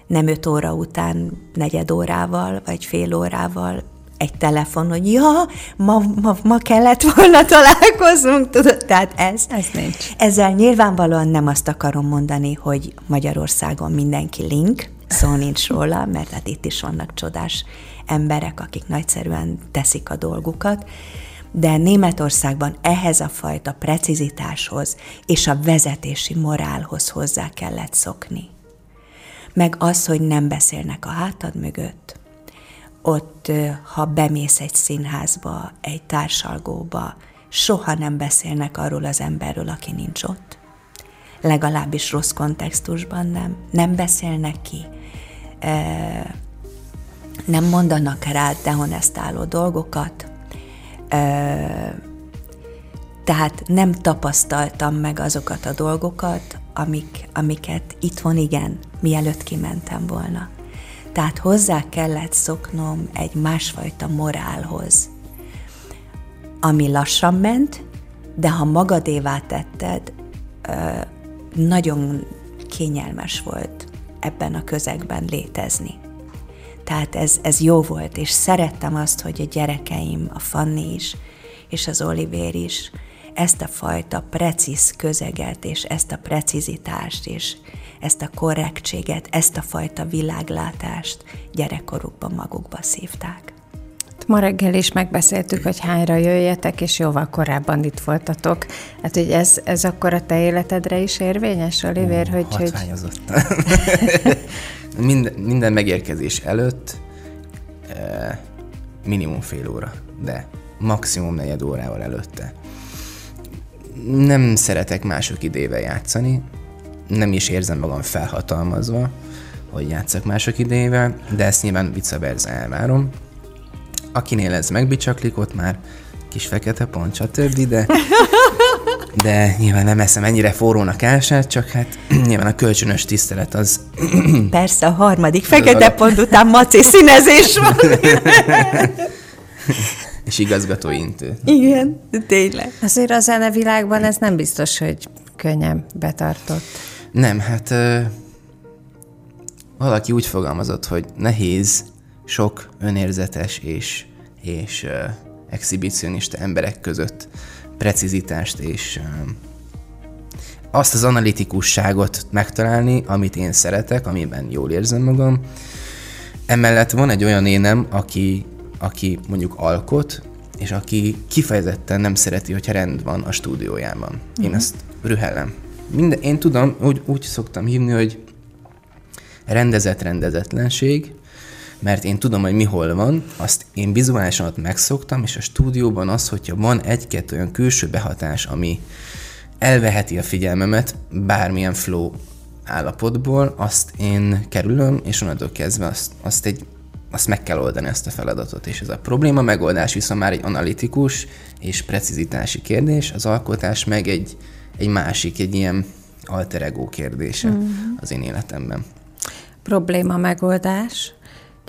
nem öt óra után negyed órával, vagy fél órával egy telefon, hogy ja, ma, ma, ma kellett volna találkoznunk, tudod, tehát ez. Ez nincs. Ezzel nyilvánvalóan nem azt akarom mondani, hogy Magyarországon mindenki link, szó nincs róla, mert hát itt is vannak csodás emberek, akik nagyszerűen teszik a dolgukat, de Németországban ehhez a fajta precizitáshoz és a vezetési morálhoz hozzá kellett szokni meg az, hogy nem beszélnek a hátad mögött. Ott, ha bemész egy színházba, egy társalgóba, soha nem beszélnek arról az emberről, aki nincs ott. Legalábbis rossz kontextusban nem. Nem beszélnek ki. Nem mondanak rá dehonestáló dolgokat. Tehát nem tapasztaltam meg azokat a dolgokat, amik, amiket itthon igen, mielőtt kimentem volna. Tehát hozzá kellett szoknom egy másfajta morálhoz, ami lassan ment, de ha magadévá tetted, nagyon kényelmes volt ebben a közegben létezni. Tehát ez, ez jó volt, és szerettem azt, hogy a gyerekeim, a Fanni is, és az Oliver is ezt a fajta precíz közeget, és ezt a precizitást, és ezt a korrektséget, ezt a fajta világlátást gyerekkorukban magukba szívták. Ma reggel is megbeszéltük, hogy hányra jöjjetek, és jóval korábban itt voltatok. Hát, hogy ez, ez akkor a te életedre is érvényes, Oliver? Ó, hogy, hogy... minden, minden megérkezés előtt eh, minimum fél óra, de maximum negyed órával előtte nem szeretek mások idével játszani, nem is érzem magam felhatalmazva, hogy játszak mások idejével, de ezt nyilván vice elvárom. Akinél ez megbicsaklik, ott már kis fekete pont, stb., de, de nyilván nem eszem ennyire forrónak elsát, csak hát nyilván a kölcsönös tisztelet az... Persze, a harmadik fekete pont után maci színezés van. és igazgatóintő. Igen, de tényleg. Azért a zenevilágban ez nem biztos, hogy könnyen betartott. Nem, hát ö, valaki úgy fogalmazott, hogy nehéz sok önérzetes és, és ö, exhibicionista emberek között precizitást és azt az analitikusságot megtalálni, amit én szeretek, amiben jól érzem magam. Emellett van egy olyan énem, aki, aki mondjuk alkot, és aki kifejezetten nem szereti, hogyha rend van a stúdiójában. Én uh-huh. ezt rühellem. Minden, én tudom, úgy, úgy szoktam hívni, hogy rendezett rendezetlenség, mert én tudom, hogy mi hol van, azt én vizuálisan ott megszoktam, és a stúdióban az, hogyha van egy-két olyan külső behatás, ami elveheti a figyelmemet bármilyen flow állapotból, azt én kerülöm, és onnantól kezdve azt, azt egy azt meg kell oldani ezt a feladatot, és ez a probléma megoldás viszont már egy analitikus és precizitási kérdés, az alkotás meg egy, egy másik, egy ilyen alter ego kérdése mm. az én életemben. Probléma megoldás,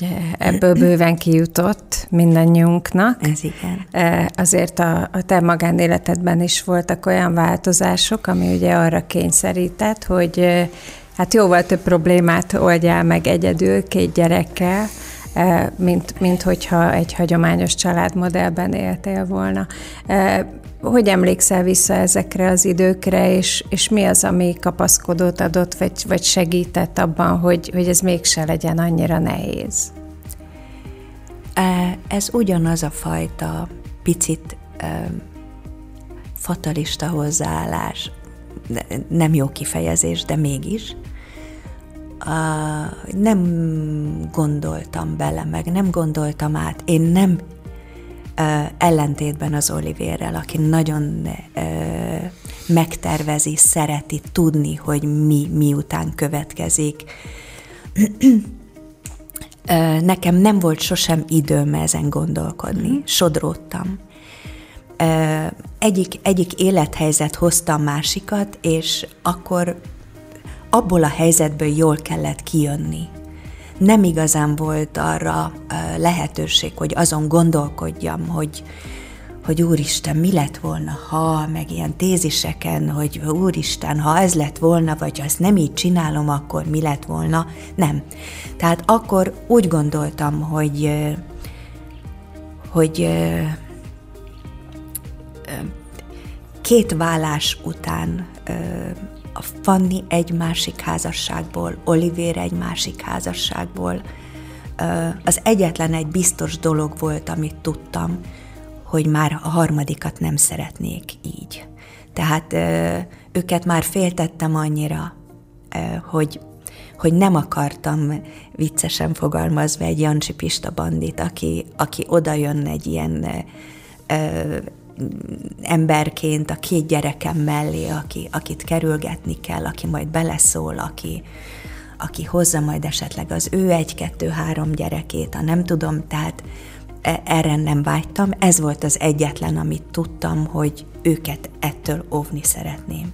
Ugye ebből bőven kijutott mindannyiunknak. Ez igen. E, azért a, a te magánéletedben is voltak olyan változások, ami ugye arra kényszerített, hogy e, hát jóval több problémát oldjál meg egyedül, két gyerekkel, mint, mint hogyha egy hagyományos családmodellben éltél volna. Hogy emlékszel vissza ezekre az időkre, és, és mi az, ami kapaszkodót adott, vagy, vagy segített abban, hogy, hogy ez mégse legyen annyira nehéz? Ez ugyanaz a fajta picit fatalista hozzáállás, nem jó kifejezés, de mégis. Nem gondoltam bele, meg nem gondoltam át. Én nem ellentétben az Olivérrel, aki nagyon megtervezi, szereti tudni, hogy mi miután következik. Nekem nem volt sosem időm ezen gondolkodni, mm. sodródtam. Egyik, egyik élethelyzet hozta a másikat, és akkor abból a helyzetből jól kellett kijönni nem igazán volt arra lehetőség, hogy azon gondolkodjam, hogy, hogy úristen, mi lett volna, ha, meg ilyen téziseken, hogy úristen, ha ez lett volna, vagy ha ezt nem így csinálom, akkor mi lett volna. Nem. Tehát akkor úgy gondoltam, hogy, hogy két vállás után a Fanni egy másik házasságból, Olivér egy másik házasságból. Az egyetlen egy biztos dolog volt, amit tudtam, hogy már a harmadikat nem szeretnék így. Tehát őket már féltettem annyira, hogy, hogy nem akartam viccesen fogalmazva egy Jancsi Pista bandit, aki, aki oda jön egy ilyen emberként a két gyerekem mellé, aki, akit kerülgetni kell, aki majd beleszól, aki, aki hozza majd esetleg az ő egy-kettő-három gyerekét, a nem tudom, tehát e, erre nem vágytam. Ez volt az egyetlen, amit tudtam, hogy őket ettől óvni szeretném.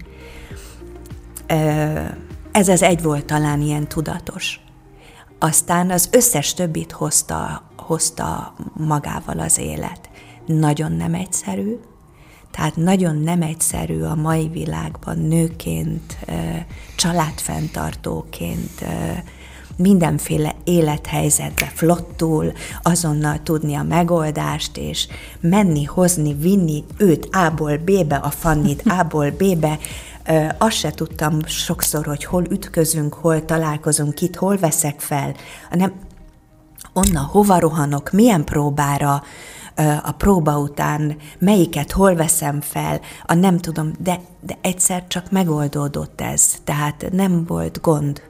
Ez az egy volt talán ilyen tudatos. Aztán az összes többit hozta, hozta magával az élet nagyon nem egyszerű, tehát nagyon nem egyszerű a mai világban nőként, családfenntartóként, mindenféle élethelyzetbe flottul, azonnal tudni a megoldást, és menni, hozni, vinni őt A-ból B-be, a Fannit A-ból B-be, azt se tudtam sokszor, hogy hol ütközünk, hol találkozunk, kit hol veszek fel, hanem onna hova rohanok, milyen próbára, a próba után, melyiket hol veszem fel, a nem tudom, de, de egyszer csak megoldódott ez, tehát nem volt gond.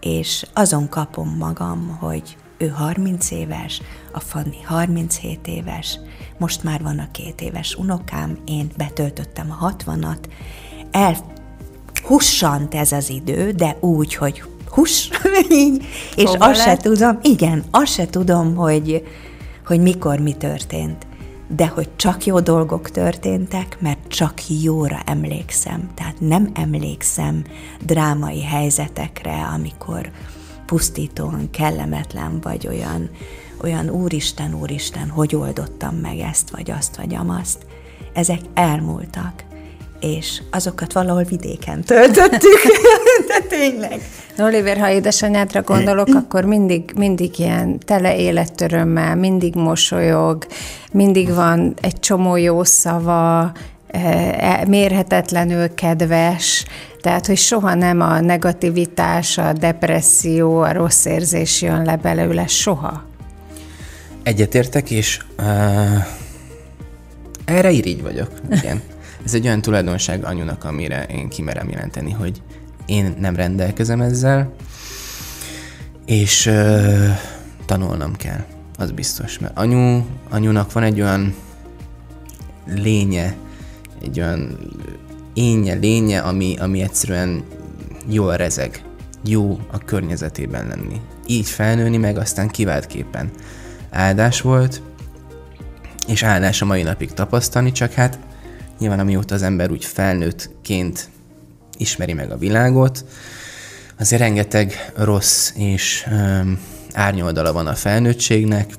És azon kapom magam, hogy ő 30 éves, a Fanni 37 éves, most már van a két éves unokám, én betöltöttem a 60-at, el hussant ez az idő, de úgy, hogy huss, így, és azt se tudom, igen, azt se tudom, hogy, hogy mikor mi történt, de hogy csak jó dolgok történtek, mert csak jóra emlékszem. Tehát nem emlékszem drámai helyzetekre, amikor pusztítóan kellemetlen vagy olyan, olyan úristen, úristen, hogy oldottam meg ezt, vagy azt, vagy amazt. Ezek elmúltak és azokat valahol vidéken töltöttük, de tényleg. Oliver, ha édesanyádra gondolok, akkor mindig, mindig ilyen tele életörömmel, mindig mosolyog, mindig van egy csomó jó szava, e, mérhetetlenül kedves, tehát, hogy soha nem a negativitás, a depresszió, a rossz érzés jön le belőle, soha. Egyetértek, és uh, erre irigy vagyok. Igen. Ez egy olyan tulajdonság anyunak, amire én kimerem jelenteni, hogy én nem rendelkezem ezzel, és uh, tanulnom kell, az biztos. Mert anyu, anyunak van egy olyan lénye, egy olyan énje, lénye, ami, ami egyszerűen jól rezeg. Jó a környezetében lenni. Így felnőni meg aztán kiváltképpen áldás volt, és áldás a mai napig tapasztalni, csak hát nyilván amióta az ember úgy felnőttként ismeri meg a világot, azért rengeteg rossz és um, árnyoldala van a felnőttségnek,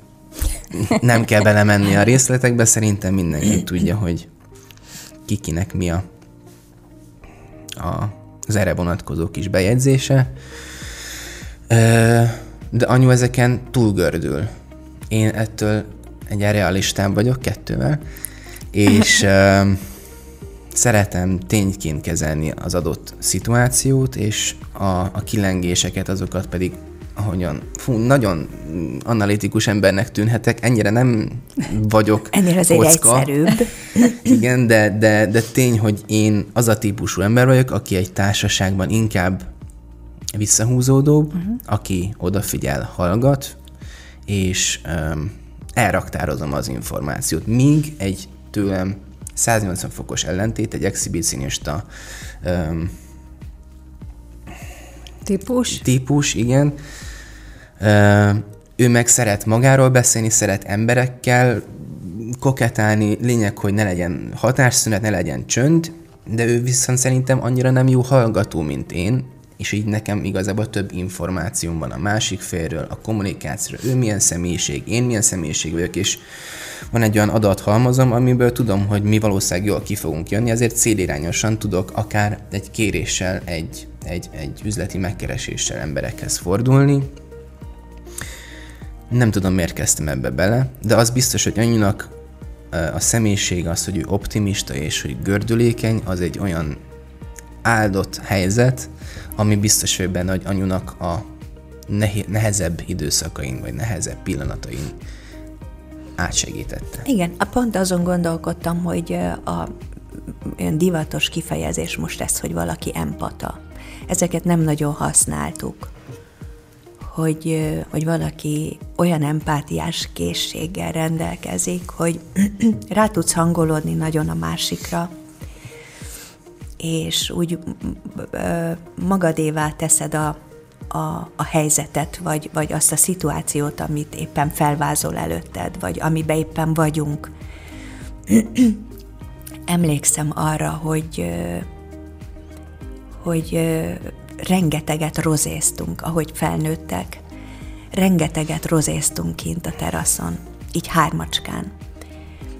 nem kell belemenni a részletekbe, szerintem mindenki tudja, hogy kikinek mi a, a, az erre vonatkozó kis bejegyzése. De anyu ezeken túlgördül. Én ettől egy realistább vagyok kettővel, és szeretem tényként kezelni az adott szituációt, és a, a kilengéseket, azokat pedig ahogyan, fú, nagyon analitikus embernek tűnhetek, ennyire nem vagyok Ennél azért kocka. egyszerűbb. Igen, de, de, de tény, hogy én az a típusú ember vagyok, aki egy társaságban inkább visszahúzódóbb, uh-huh. aki odafigyel, hallgat, és um, elraktározom az információt. Míg egy tőlem 180 fokos ellentét, egy exhibicionista um, típus. típus, igen, ő meg szeret magáról beszélni, szeret emberekkel koketálni, lényeg, hogy ne legyen hatásszünet, ne legyen csönd, de ő viszont szerintem annyira nem jó hallgató, mint én, és így nekem igazából több információm van a másik félről, a kommunikációról, ő milyen személyiség, én milyen személyiség vagyok, és van egy olyan adathalmazom, amiből tudom, hogy mi valószínűleg jól ki fogunk jönni, ezért célirányosan tudok akár egy kéréssel, egy, egy, egy üzleti megkereséssel emberekhez fordulni, nem tudom, miért kezdtem ebbe bele, de az biztos, hogy annyinak a személyiség az, hogy ő optimista és hogy gördülékeny, az egy olyan áldott helyzet, ami biztos, hogy benne, hogy anyunak a nehezebb időszakain, vagy nehezebb pillanatain átsegítette. Igen, a pont azon gondolkodtam, hogy a olyan divatos kifejezés most ez, hogy valaki empata. Ezeket nem nagyon használtuk hogy, hogy valaki olyan empátiás készséggel rendelkezik, hogy rá tudsz hangolódni nagyon a másikra, és úgy magadévá teszed a, a, a helyzetet, vagy, vagy azt a szituációt, amit éppen felvázol előtted, vagy amiben éppen vagyunk. Emlékszem arra, hogy hogy rengeteget rozéztunk, ahogy felnőttek. Rengeteget rozéztunk kint a teraszon, így hármacskán.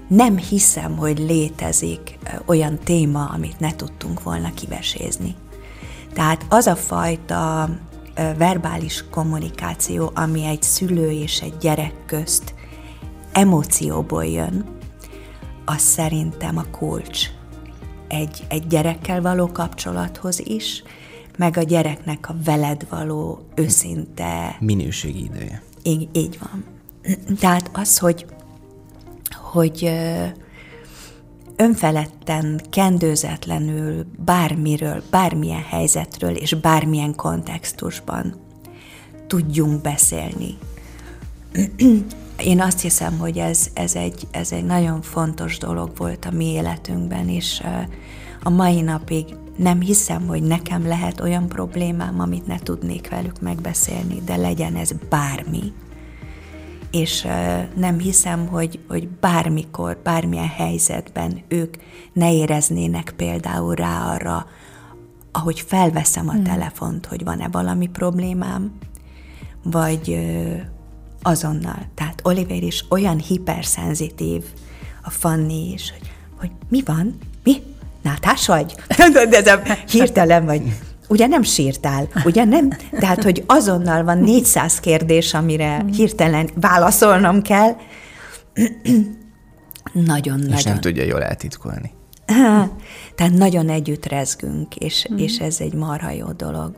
Nem hiszem, hogy létezik olyan téma, amit ne tudtunk volna kivesézni. Tehát az a fajta verbális kommunikáció, ami egy szülő és egy gyerek közt emócióból jön, az szerintem a kulcs egy, egy gyerekkel való kapcsolathoz is, meg a gyereknek a veled való őszinte... Minőségi ideje. Így, így van. Tehát az, hogy, hogy önfeledten, kendőzetlenül bármiről, bármilyen helyzetről és bármilyen kontextusban tudjunk beszélni. Én azt hiszem, hogy ez, ez, egy, ez egy nagyon fontos dolog volt a mi életünkben, és a mai napig nem hiszem, hogy nekem lehet olyan problémám, amit ne tudnék velük megbeszélni, de legyen ez bármi. És nem hiszem, hogy, hogy bármikor, bármilyen helyzetben ők ne éreznének például rá arra, ahogy felveszem a hmm. telefont, hogy van-e valami problémám, vagy azonnal. Tehát Oliver is olyan hiperszenzitív, a Fanni is, hogy, hogy mi van, mi, nátás vagy? De ez a hirtelen vagy. Ugye nem sírtál, ugye nem? Tehát, hogy azonnal van 400 kérdés, amire hirtelen válaszolnom kell. Nagyon-nagyon. És nem tudja jól eltitkolni. Tehát nagyon együtt rezgünk, és, mm. és ez egy marha jó dolog.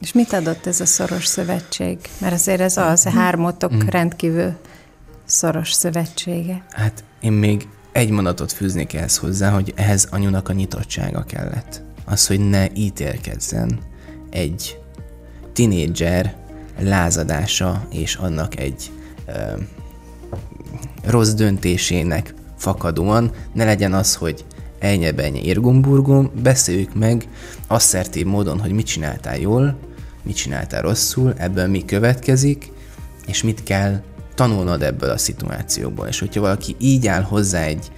És mit adott ez a szoros szövetség? Mert azért ez az, a hármotok mm. rendkívül szoros szövetsége. Hát én még egy mondatot fűznék ehhez hozzá, hogy ehhez anyunak a nyitottsága kellett. Az, hogy ne ítélkezzen egy tinédzser lázadása és annak egy ö, rossz döntésének fakadóan ne legyen az, hogy ennyi érgumburgum, beszéljük meg asszertív módon, hogy mit csináltál jól, mit csináltál rosszul, ebből mi következik, és mit kell tanulnod ebből a szituációból. És hogyha valaki így áll hozzá egy,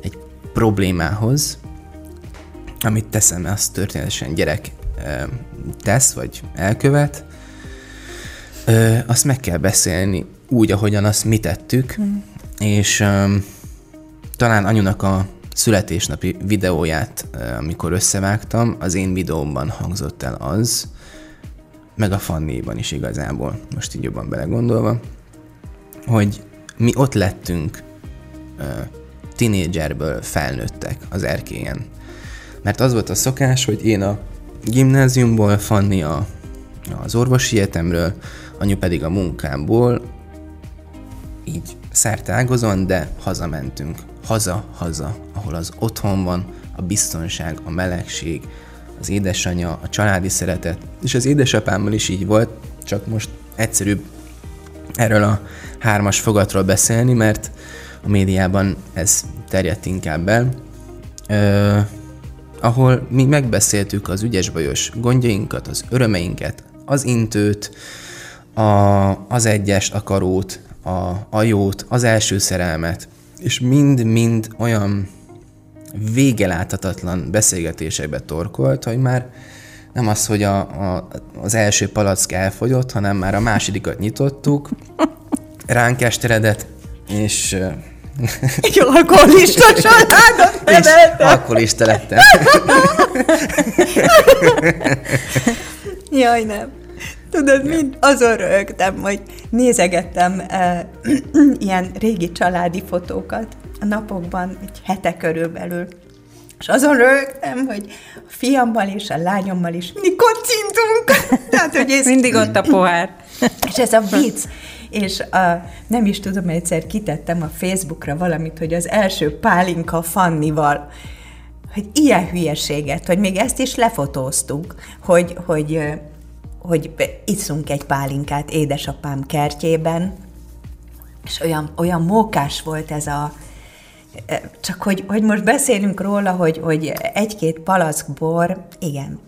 egy problémához, amit teszem, azt történetesen gyerek tesz, vagy elkövet, azt meg kell beszélni úgy, ahogyan azt mi tettük, mm. és talán anyunak a születésnapi videóját, amikor összevágtam, az én videómban hangzott el az, meg a Fannéban is igazából, most így jobban belegondolva, hogy mi ott lettünk tinédzserből felnőttek az erkélyen. Mert az volt a szokás, hogy én a gimnáziumból, Fanni a, az orvosi egyetemről, anyu pedig a munkámból, így szertágozon, de hazamentünk. Haza-haza, ahol az otthon van, a biztonság, a melegség, az édesanyja, a családi szeretet, és az édesapámmal is így volt, csak most egyszerűbb erről a hármas fogatról beszélni, mert a médiában ez terjedt inkább el, ö, ahol mi megbeszéltük az ügyes-bajos gondjainkat, az örömeinket, az intőt, a, az egyes, a karót, a, a jót, az első szerelmet, és mind-mind olyan végeláthatatlan beszélgetésekbe torkolt, hogy már nem az, hogy a, a, az első palack elfogyott, hanem már a másodikat nyitottuk, ránk esteredett, és... Egy alkoholista családot És alkoholista lettem. Jaj, nem. Tudod, mind azon rögtem, hogy nézegettem uh, ilyen régi családi fotókat a napokban, egy hete körülbelül, és azon rögtem, hogy a fiammal és a lányommal is mindig kocintunk. Tehát, hogy ez... Mindig ott a pohár. És ez a vicc. És a, nem is tudom, egyszer kitettem a Facebookra valamit, hogy az első pálinka Fannival, hogy ilyen hülyeséget, hogy még ezt is lefotóztuk, hogy, hogy, hogy iszunk egy pálinkát édesapám kertjében, és olyan, olyan mókás volt ez a, csak hogy, hogy most beszélünk róla, hogy, hogy egy-két palack bor, igen,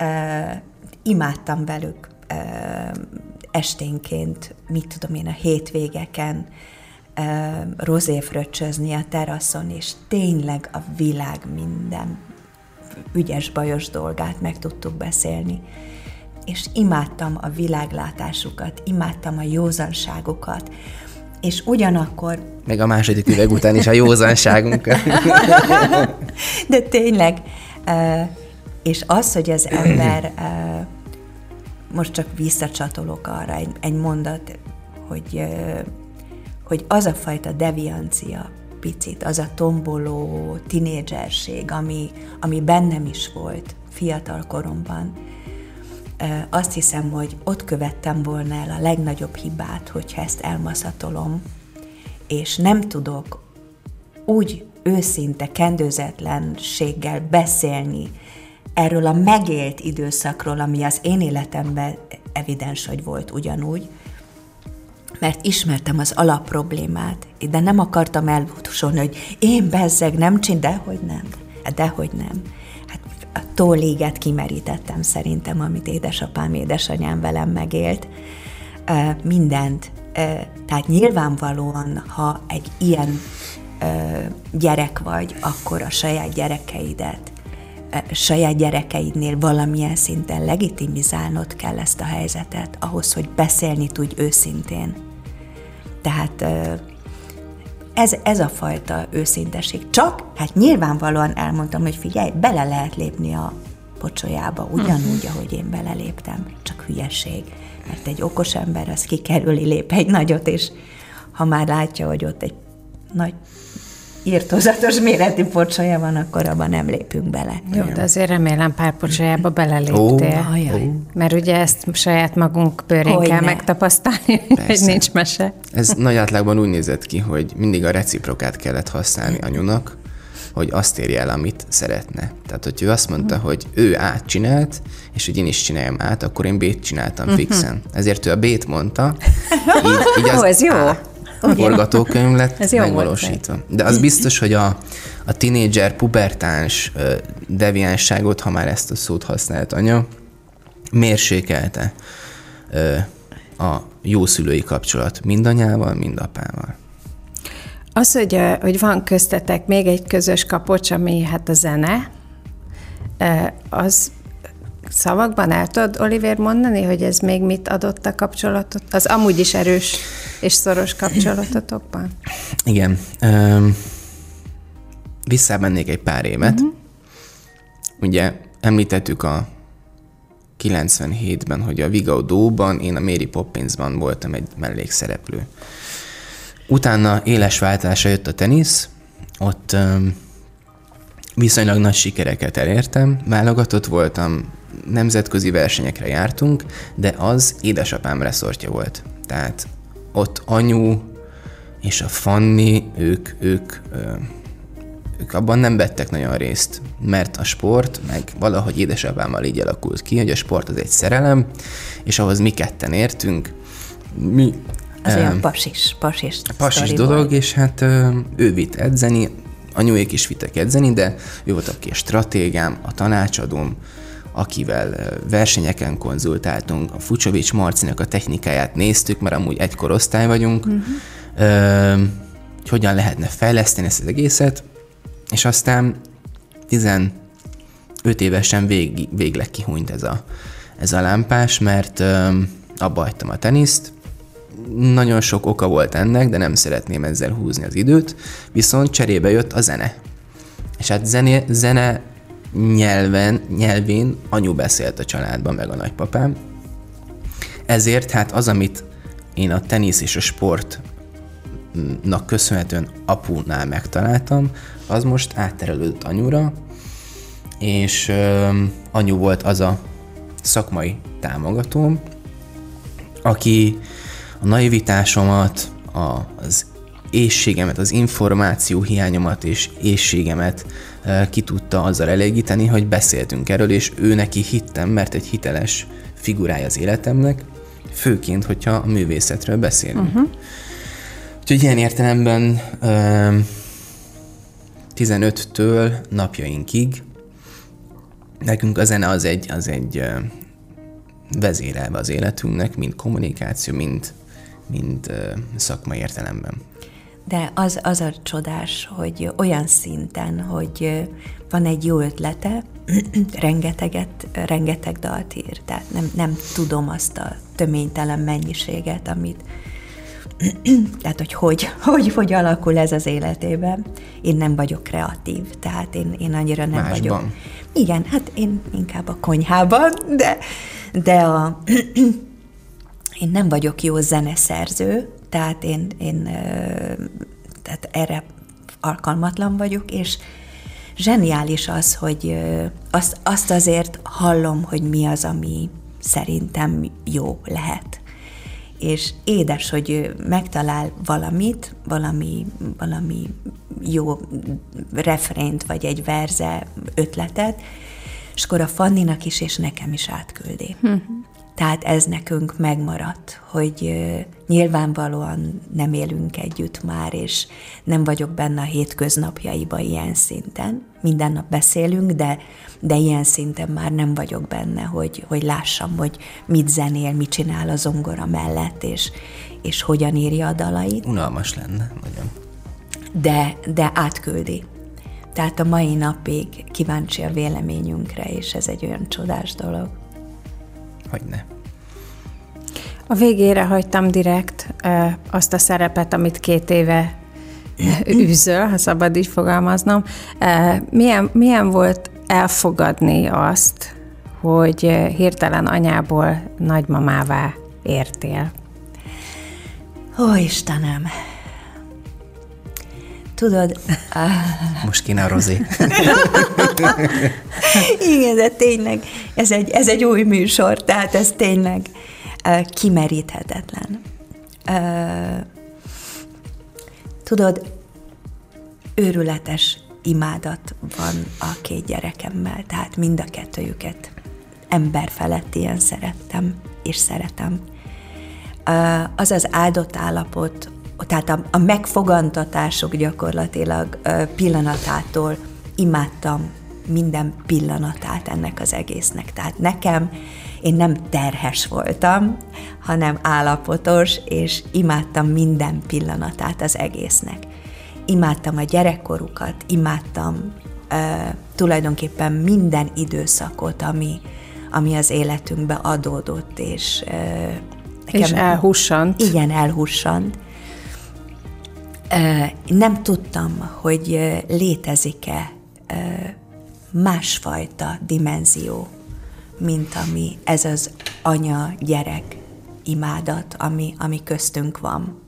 uh, imádtam velük uh, esténként, mit tudom én, a hétvégeken rozéfröccsözni a teraszon, és tényleg a világ minden ügyes-bajos dolgát meg tudtuk beszélni. És imádtam a világlátásukat, imádtam a józanságokat, és ugyanakkor... Meg a második üveg után is a józanságunk. De tényleg, és az, hogy az ember, most csak visszacsatolok arra egy, egy mondat, hogy, hogy az a fajta deviancia picit, az a tomboló tinédzserség, ami, ami bennem is volt fiatal koromban, azt hiszem, hogy ott követtem volna el a legnagyobb hibát, hogyha ezt elmaszatolom, és nem tudok úgy őszinte, kendőzetlenséggel beszélni erről a megélt időszakról, ami az én életemben evidens, hogy volt ugyanúgy, mert ismertem az alapproblémát, de nem akartam elbútosolni, hogy én bezzeg nem csin, dehogy nem, dehogy nem a tóléget kimerítettem szerintem, amit édesapám, édesanyám velem megélt. Mindent. Tehát nyilvánvalóan, ha egy ilyen gyerek vagy, akkor a saját gyerekeidet, saját gyerekeidnél valamilyen szinten legitimizálnod kell ezt a helyzetet, ahhoz, hogy beszélni tudj őszintén. Tehát ez, ez a fajta őszinteség. Csak, hát nyilvánvalóan elmondtam, hogy figyelj, bele lehet lépni a pocsolyába, ugyanúgy, ahogy én beleléptem, csak hülyeség. Mert egy okos ember az kikerüli, lép egy nagyot, és ha már látja, hogy ott egy nagy írtozatos méretű pocsolya van, akkor abban nem lépünk bele. Jó, de azért remélem pár pocsolyába beleléptél. Ó, ajaj. Mert ugye ezt saját magunk bőrén Hogyne. kell megtapasztalni, hogy Persze. nincs mese. Ez nagy átlagban úgy nézett ki, hogy mindig a reciprokát kellett használni anyunak, hogy azt érje el, amit szeretne. Tehát, hogy ő azt mondta, hogy ő át csinált, és hogy én is csináljam át, akkor én B-t csináltam fixen. Ezért ő a B-t mondta, így, így az Ó, ez jó. A forgatókönyv lett Ez megvalósítva. De az biztos, hogy a, a tinédzser, pubertáns deviánságot, ha már ezt a szót használt anya, mérsékelte a jó szülői kapcsolat mind anyával, mind apával. Az, hogy, hogy van köztetek még egy közös kapocs, ami hát a zene, az szavakban el tudod, Oliver, mondani, hogy ez még mit adott a kapcsolatot? Az amúgy is erős és szoros kapcsolatotokban? Igen. Um, visszamennék egy pár évet. Uh-huh. Ugye említettük a 97-ben, hogy a Vigaudóban, én a Mary Poppinsban voltam egy mellékszereplő. Utána éles váltása jött a tenisz, ott um, viszonylag nagy sikereket elértem, válogatott voltam, nemzetközi versenyekre jártunk, de az édesapám reszortja volt. Tehát ott anyu és a Fanni, ők, ők, ők abban nem vettek nagyon részt, mert a sport, meg valahogy édesapámmal így alakult ki, hogy a sport az egy szerelem, és ahhoz mi ketten értünk, mi Az ö, olyan pasis, pasis, pasis dolog, volt. és hát ő vitt edzeni, anyuék is vittek edzeni, de ő volt aki a stratégám, a tanácsadóm, akivel versenyeken konzultáltunk, a Fucsovics Marcinak a technikáját néztük, mert amúgy egy korosztály vagyunk, uh-huh. ö, hogy hogyan lehetne fejleszteni ezt az egészet, és aztán 15 évesen vég, végleg kihúnyt ez a, ez a lámpás, mert ö, abba hagytam a teniszt, nagyon sok oka volt ennek, de nem szeretném ezzel húzni az időt, viszont cserébe jött a zene. És hát zene, zene nyelven, nyelvén anyu beszélt a családban, meg a nagypapám. Ezért hát az, amit én a tenisz és a sportnak köszönhetően apunál megtaláltam, az most átterelődött anyura, és ö, anyu volt az a szakmai támogatóm, aki a naivitásomat, az éjségemet, az információ hiányomat és éjségemet e, ki tudta azzal elégíteni, hogy beszéltünk erről, és ő neki hittem, mert egy hiteles figurája az életemnek, főként, hogyha a művészetről beszélünk. Uh-huh. Úgyhogy ilyen értelemben e, 15-től napjainkig nekünk a zene az egy, az egy vezérelve az életünknek, mind kommunikáció, mind, mind szakmai értelemben. De az, az a csodás, hogy olyan szinten, hogy van egy jó ötlete, rengeteget, rengeteg dalt ír. Tehát nem, nem tudom azt a töménytelen mennyiséget, amit tehát, hogy hogy, hogy hogy alakul ez az életében. Én nem vagyok kreatív, tehát én, én annyira nem Másban. vagyok. Igen, hát én inkább a konyhában, de, de a, én nem vagyok jó zeneszerző, tehát én, én tehát erre alkalmatlan vagyok, és zseniális az, hogy azt, azt azért hallom, hogy mi az, ami szerintem jó lehet. És édes, hogy megtalál valamit, valami, valami jó refrént, vagy egy verze ötletet, és akkor a Fanninak is, és nekem is átküldi. Uh-huh. Tehát ez nekünk megmaradt, hogy nyilvánvalóan nem élünk együtt már, és nem vagyok benne a hétköznapjaiba ilyen szinten. Minden nap beszélünk, de, de ilyen szinten már nem vagyok benne, hogy, hogy lássam, hogy mit zenél, mit csinál a zongora mellett, és, és hogyan írja a dalait Unalmas lenne, nagyon. de, de átküldi. Tehát a mai napig kíváncsi a véleményünkre, és ez egy olyan csodás dolog. Hogy ne. A végére hagytam direkt ö, azt a szerepet, amit két éve űzöl, ha szabad így fogalmaznom. Ö, milyen, milyen volt elfogadni azt, hogy hirtelen anyából nagymamává értél? Ó, Istenem! Tudod... Most kéne a rozé. Igen, de tényleg, ez egy, ez egy új műsor, tehát ez tényleg uh, kimeríthetetlen. Uh, tudod, őrületes imádat van a két gyerekemmel, tehát mind a kettőjüket ember felett ilyen szerettem, és szeretem. Uh, az az áldott állapot, tehát a, a megfogantatások gyakorlatilag pillanatától imádtam minden pillanatát ennek az egésznek. Tehát nekem én nem terhes voltam, hanem állapotos, és imádtam minden pillanatát az egésznek. Imádtam a gyerekkorukat, imádtam uh, tulajdonképpen minden időszakot, ami, ami az életünkbe adódott, és uh, nekem, és elhussant. Igen, elhussant. Nem tudtam, hogy létezik-e másfajta dimenzió, mint ami ez az anya-gyerek imádat, ami, ami köztünk van.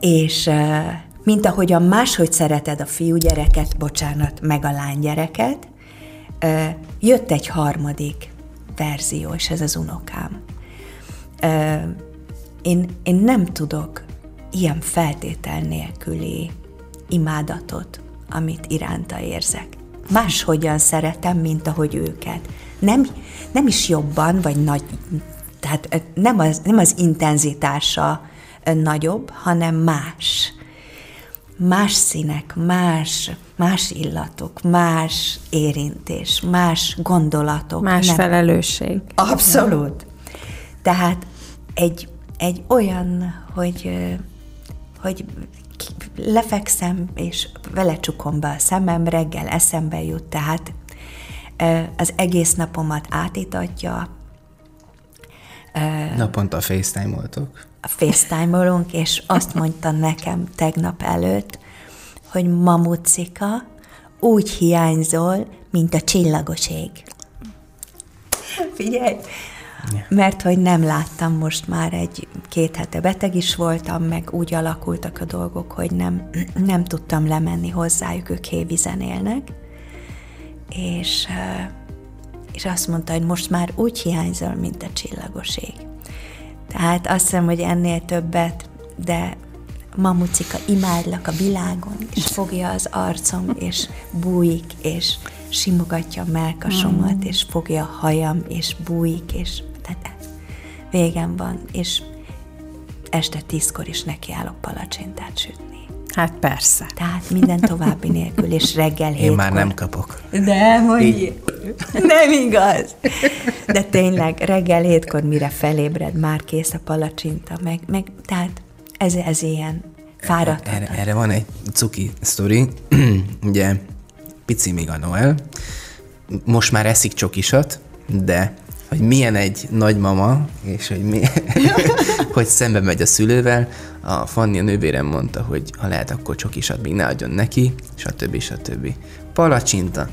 És mint ahogyan máshogy szereted a fiúgyereket, bocsánat, meg a lánygyereket, jött egy harmadik verzió, és ez az unokám. Én, én nem tudok ilyen feltétel nélküli imádatot, amit iránta érzek máshogyan szeretem, mint ahogy őket. Nem, nem is jobban, vagy nagy, tehát nem az, nem az intenzitása nagyobb, hanem más. Más színek, más, más illatok, más érintés, más gondolatok. Más nem. felelősség. Abszolút. Tehát egy, egy olyan, hogy, hogy lefekszem, és vele csukom be a szemem, reggel eszembe jut, tehát az egész napomat átítatja. Naponta FaceTime-oltok? FaceTime-olunk, és azt mondta nekem tegnap előtt, hogy mamucika, úgy hiányzol, mint a csillagos ég. Figyelj, mert hogy nem láttam most már egy két hete beteg is voltam, meg úgy alakultak a dolgok, hogy nem, nem tudtam lemenni hozzájuk, ők hévizen élnek, és, és azt mondta, hogy most már úgy hiányzol, mint a csillagos. Tehát azt hiszem, hogy ennél többet, de mamucika, imádlak a világon, és fogja az arcom, és bújik, és simogatja a melkasomat, mm. és fogja a hajam, és bújik, és tehát végem van, és este tízkor is nekiállok palacsintát sütni. Hát persze. Tehát minden további nélkül, és reggel hétkor. Én már nem kapok. De, hogy nem igaz. De tényleg reggel hétkor, mire felébred, már kész a palacsinta, meg, meg tehát ez, ez ilyen fáradt. Erre, erre van egy cuki sztori. Ugye pici még a Noel, most már eszik csokisat, de hogy milyen egy nagymama, és hogy, mi, hogy szembe megy a szülővel, a Fanni a nővérem mondta, hogy ha lehet, akkor csokisat még ne adjon neki, stb. stb. Palacsinta,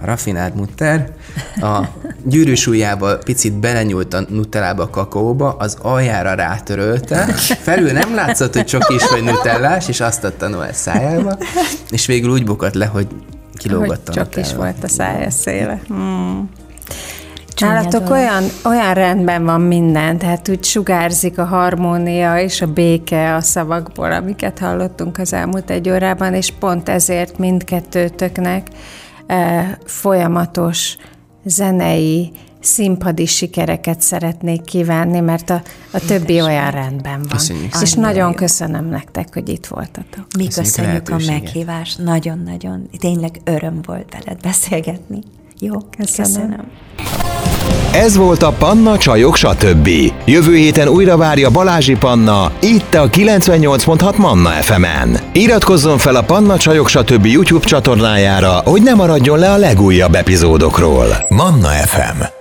a rafinált mutter, a gyűrűs ujjába picit belenyúlt a nutellába a kakaóba, az aljára rátörölte, felül nem látszott, hogy csokis vagy nutellás, és azt adta Noel szájába, és végül úgy bukat le, hogy kilógott a Csak is volt a szája széle. Hmm. Nálatok olyan, olyan rendben van minden, tehát úgy sugárzik a harmónia és a béke a szavakból, amiket hallottunk az elmúlt egy órában, és pont ezért mindkettőtöknek eh, folyamatos zenei, színpadi sikereket szeretnék kívánni, mert a, a többi olyan rendben van. Köszönjük. És Annyi nagyon jó. köszönöm nektek, hogy itt voltatok. Mi köszönjük, köszönjük a, a meghívást, nagyon-nagyon, tényleg öröm volt veled beszélgetni. Jó, köszönöm. köszönöm. Ez volt a Panna Csajok stb. Jövő héten újra várja Balázsi Panna, itt a 98.6 Manna FM-en. Iratkozzon fel a Panna Csajok stb. YouTube csatornájára, hogy ne maradjon le a legújabb epizódokról. Manna FM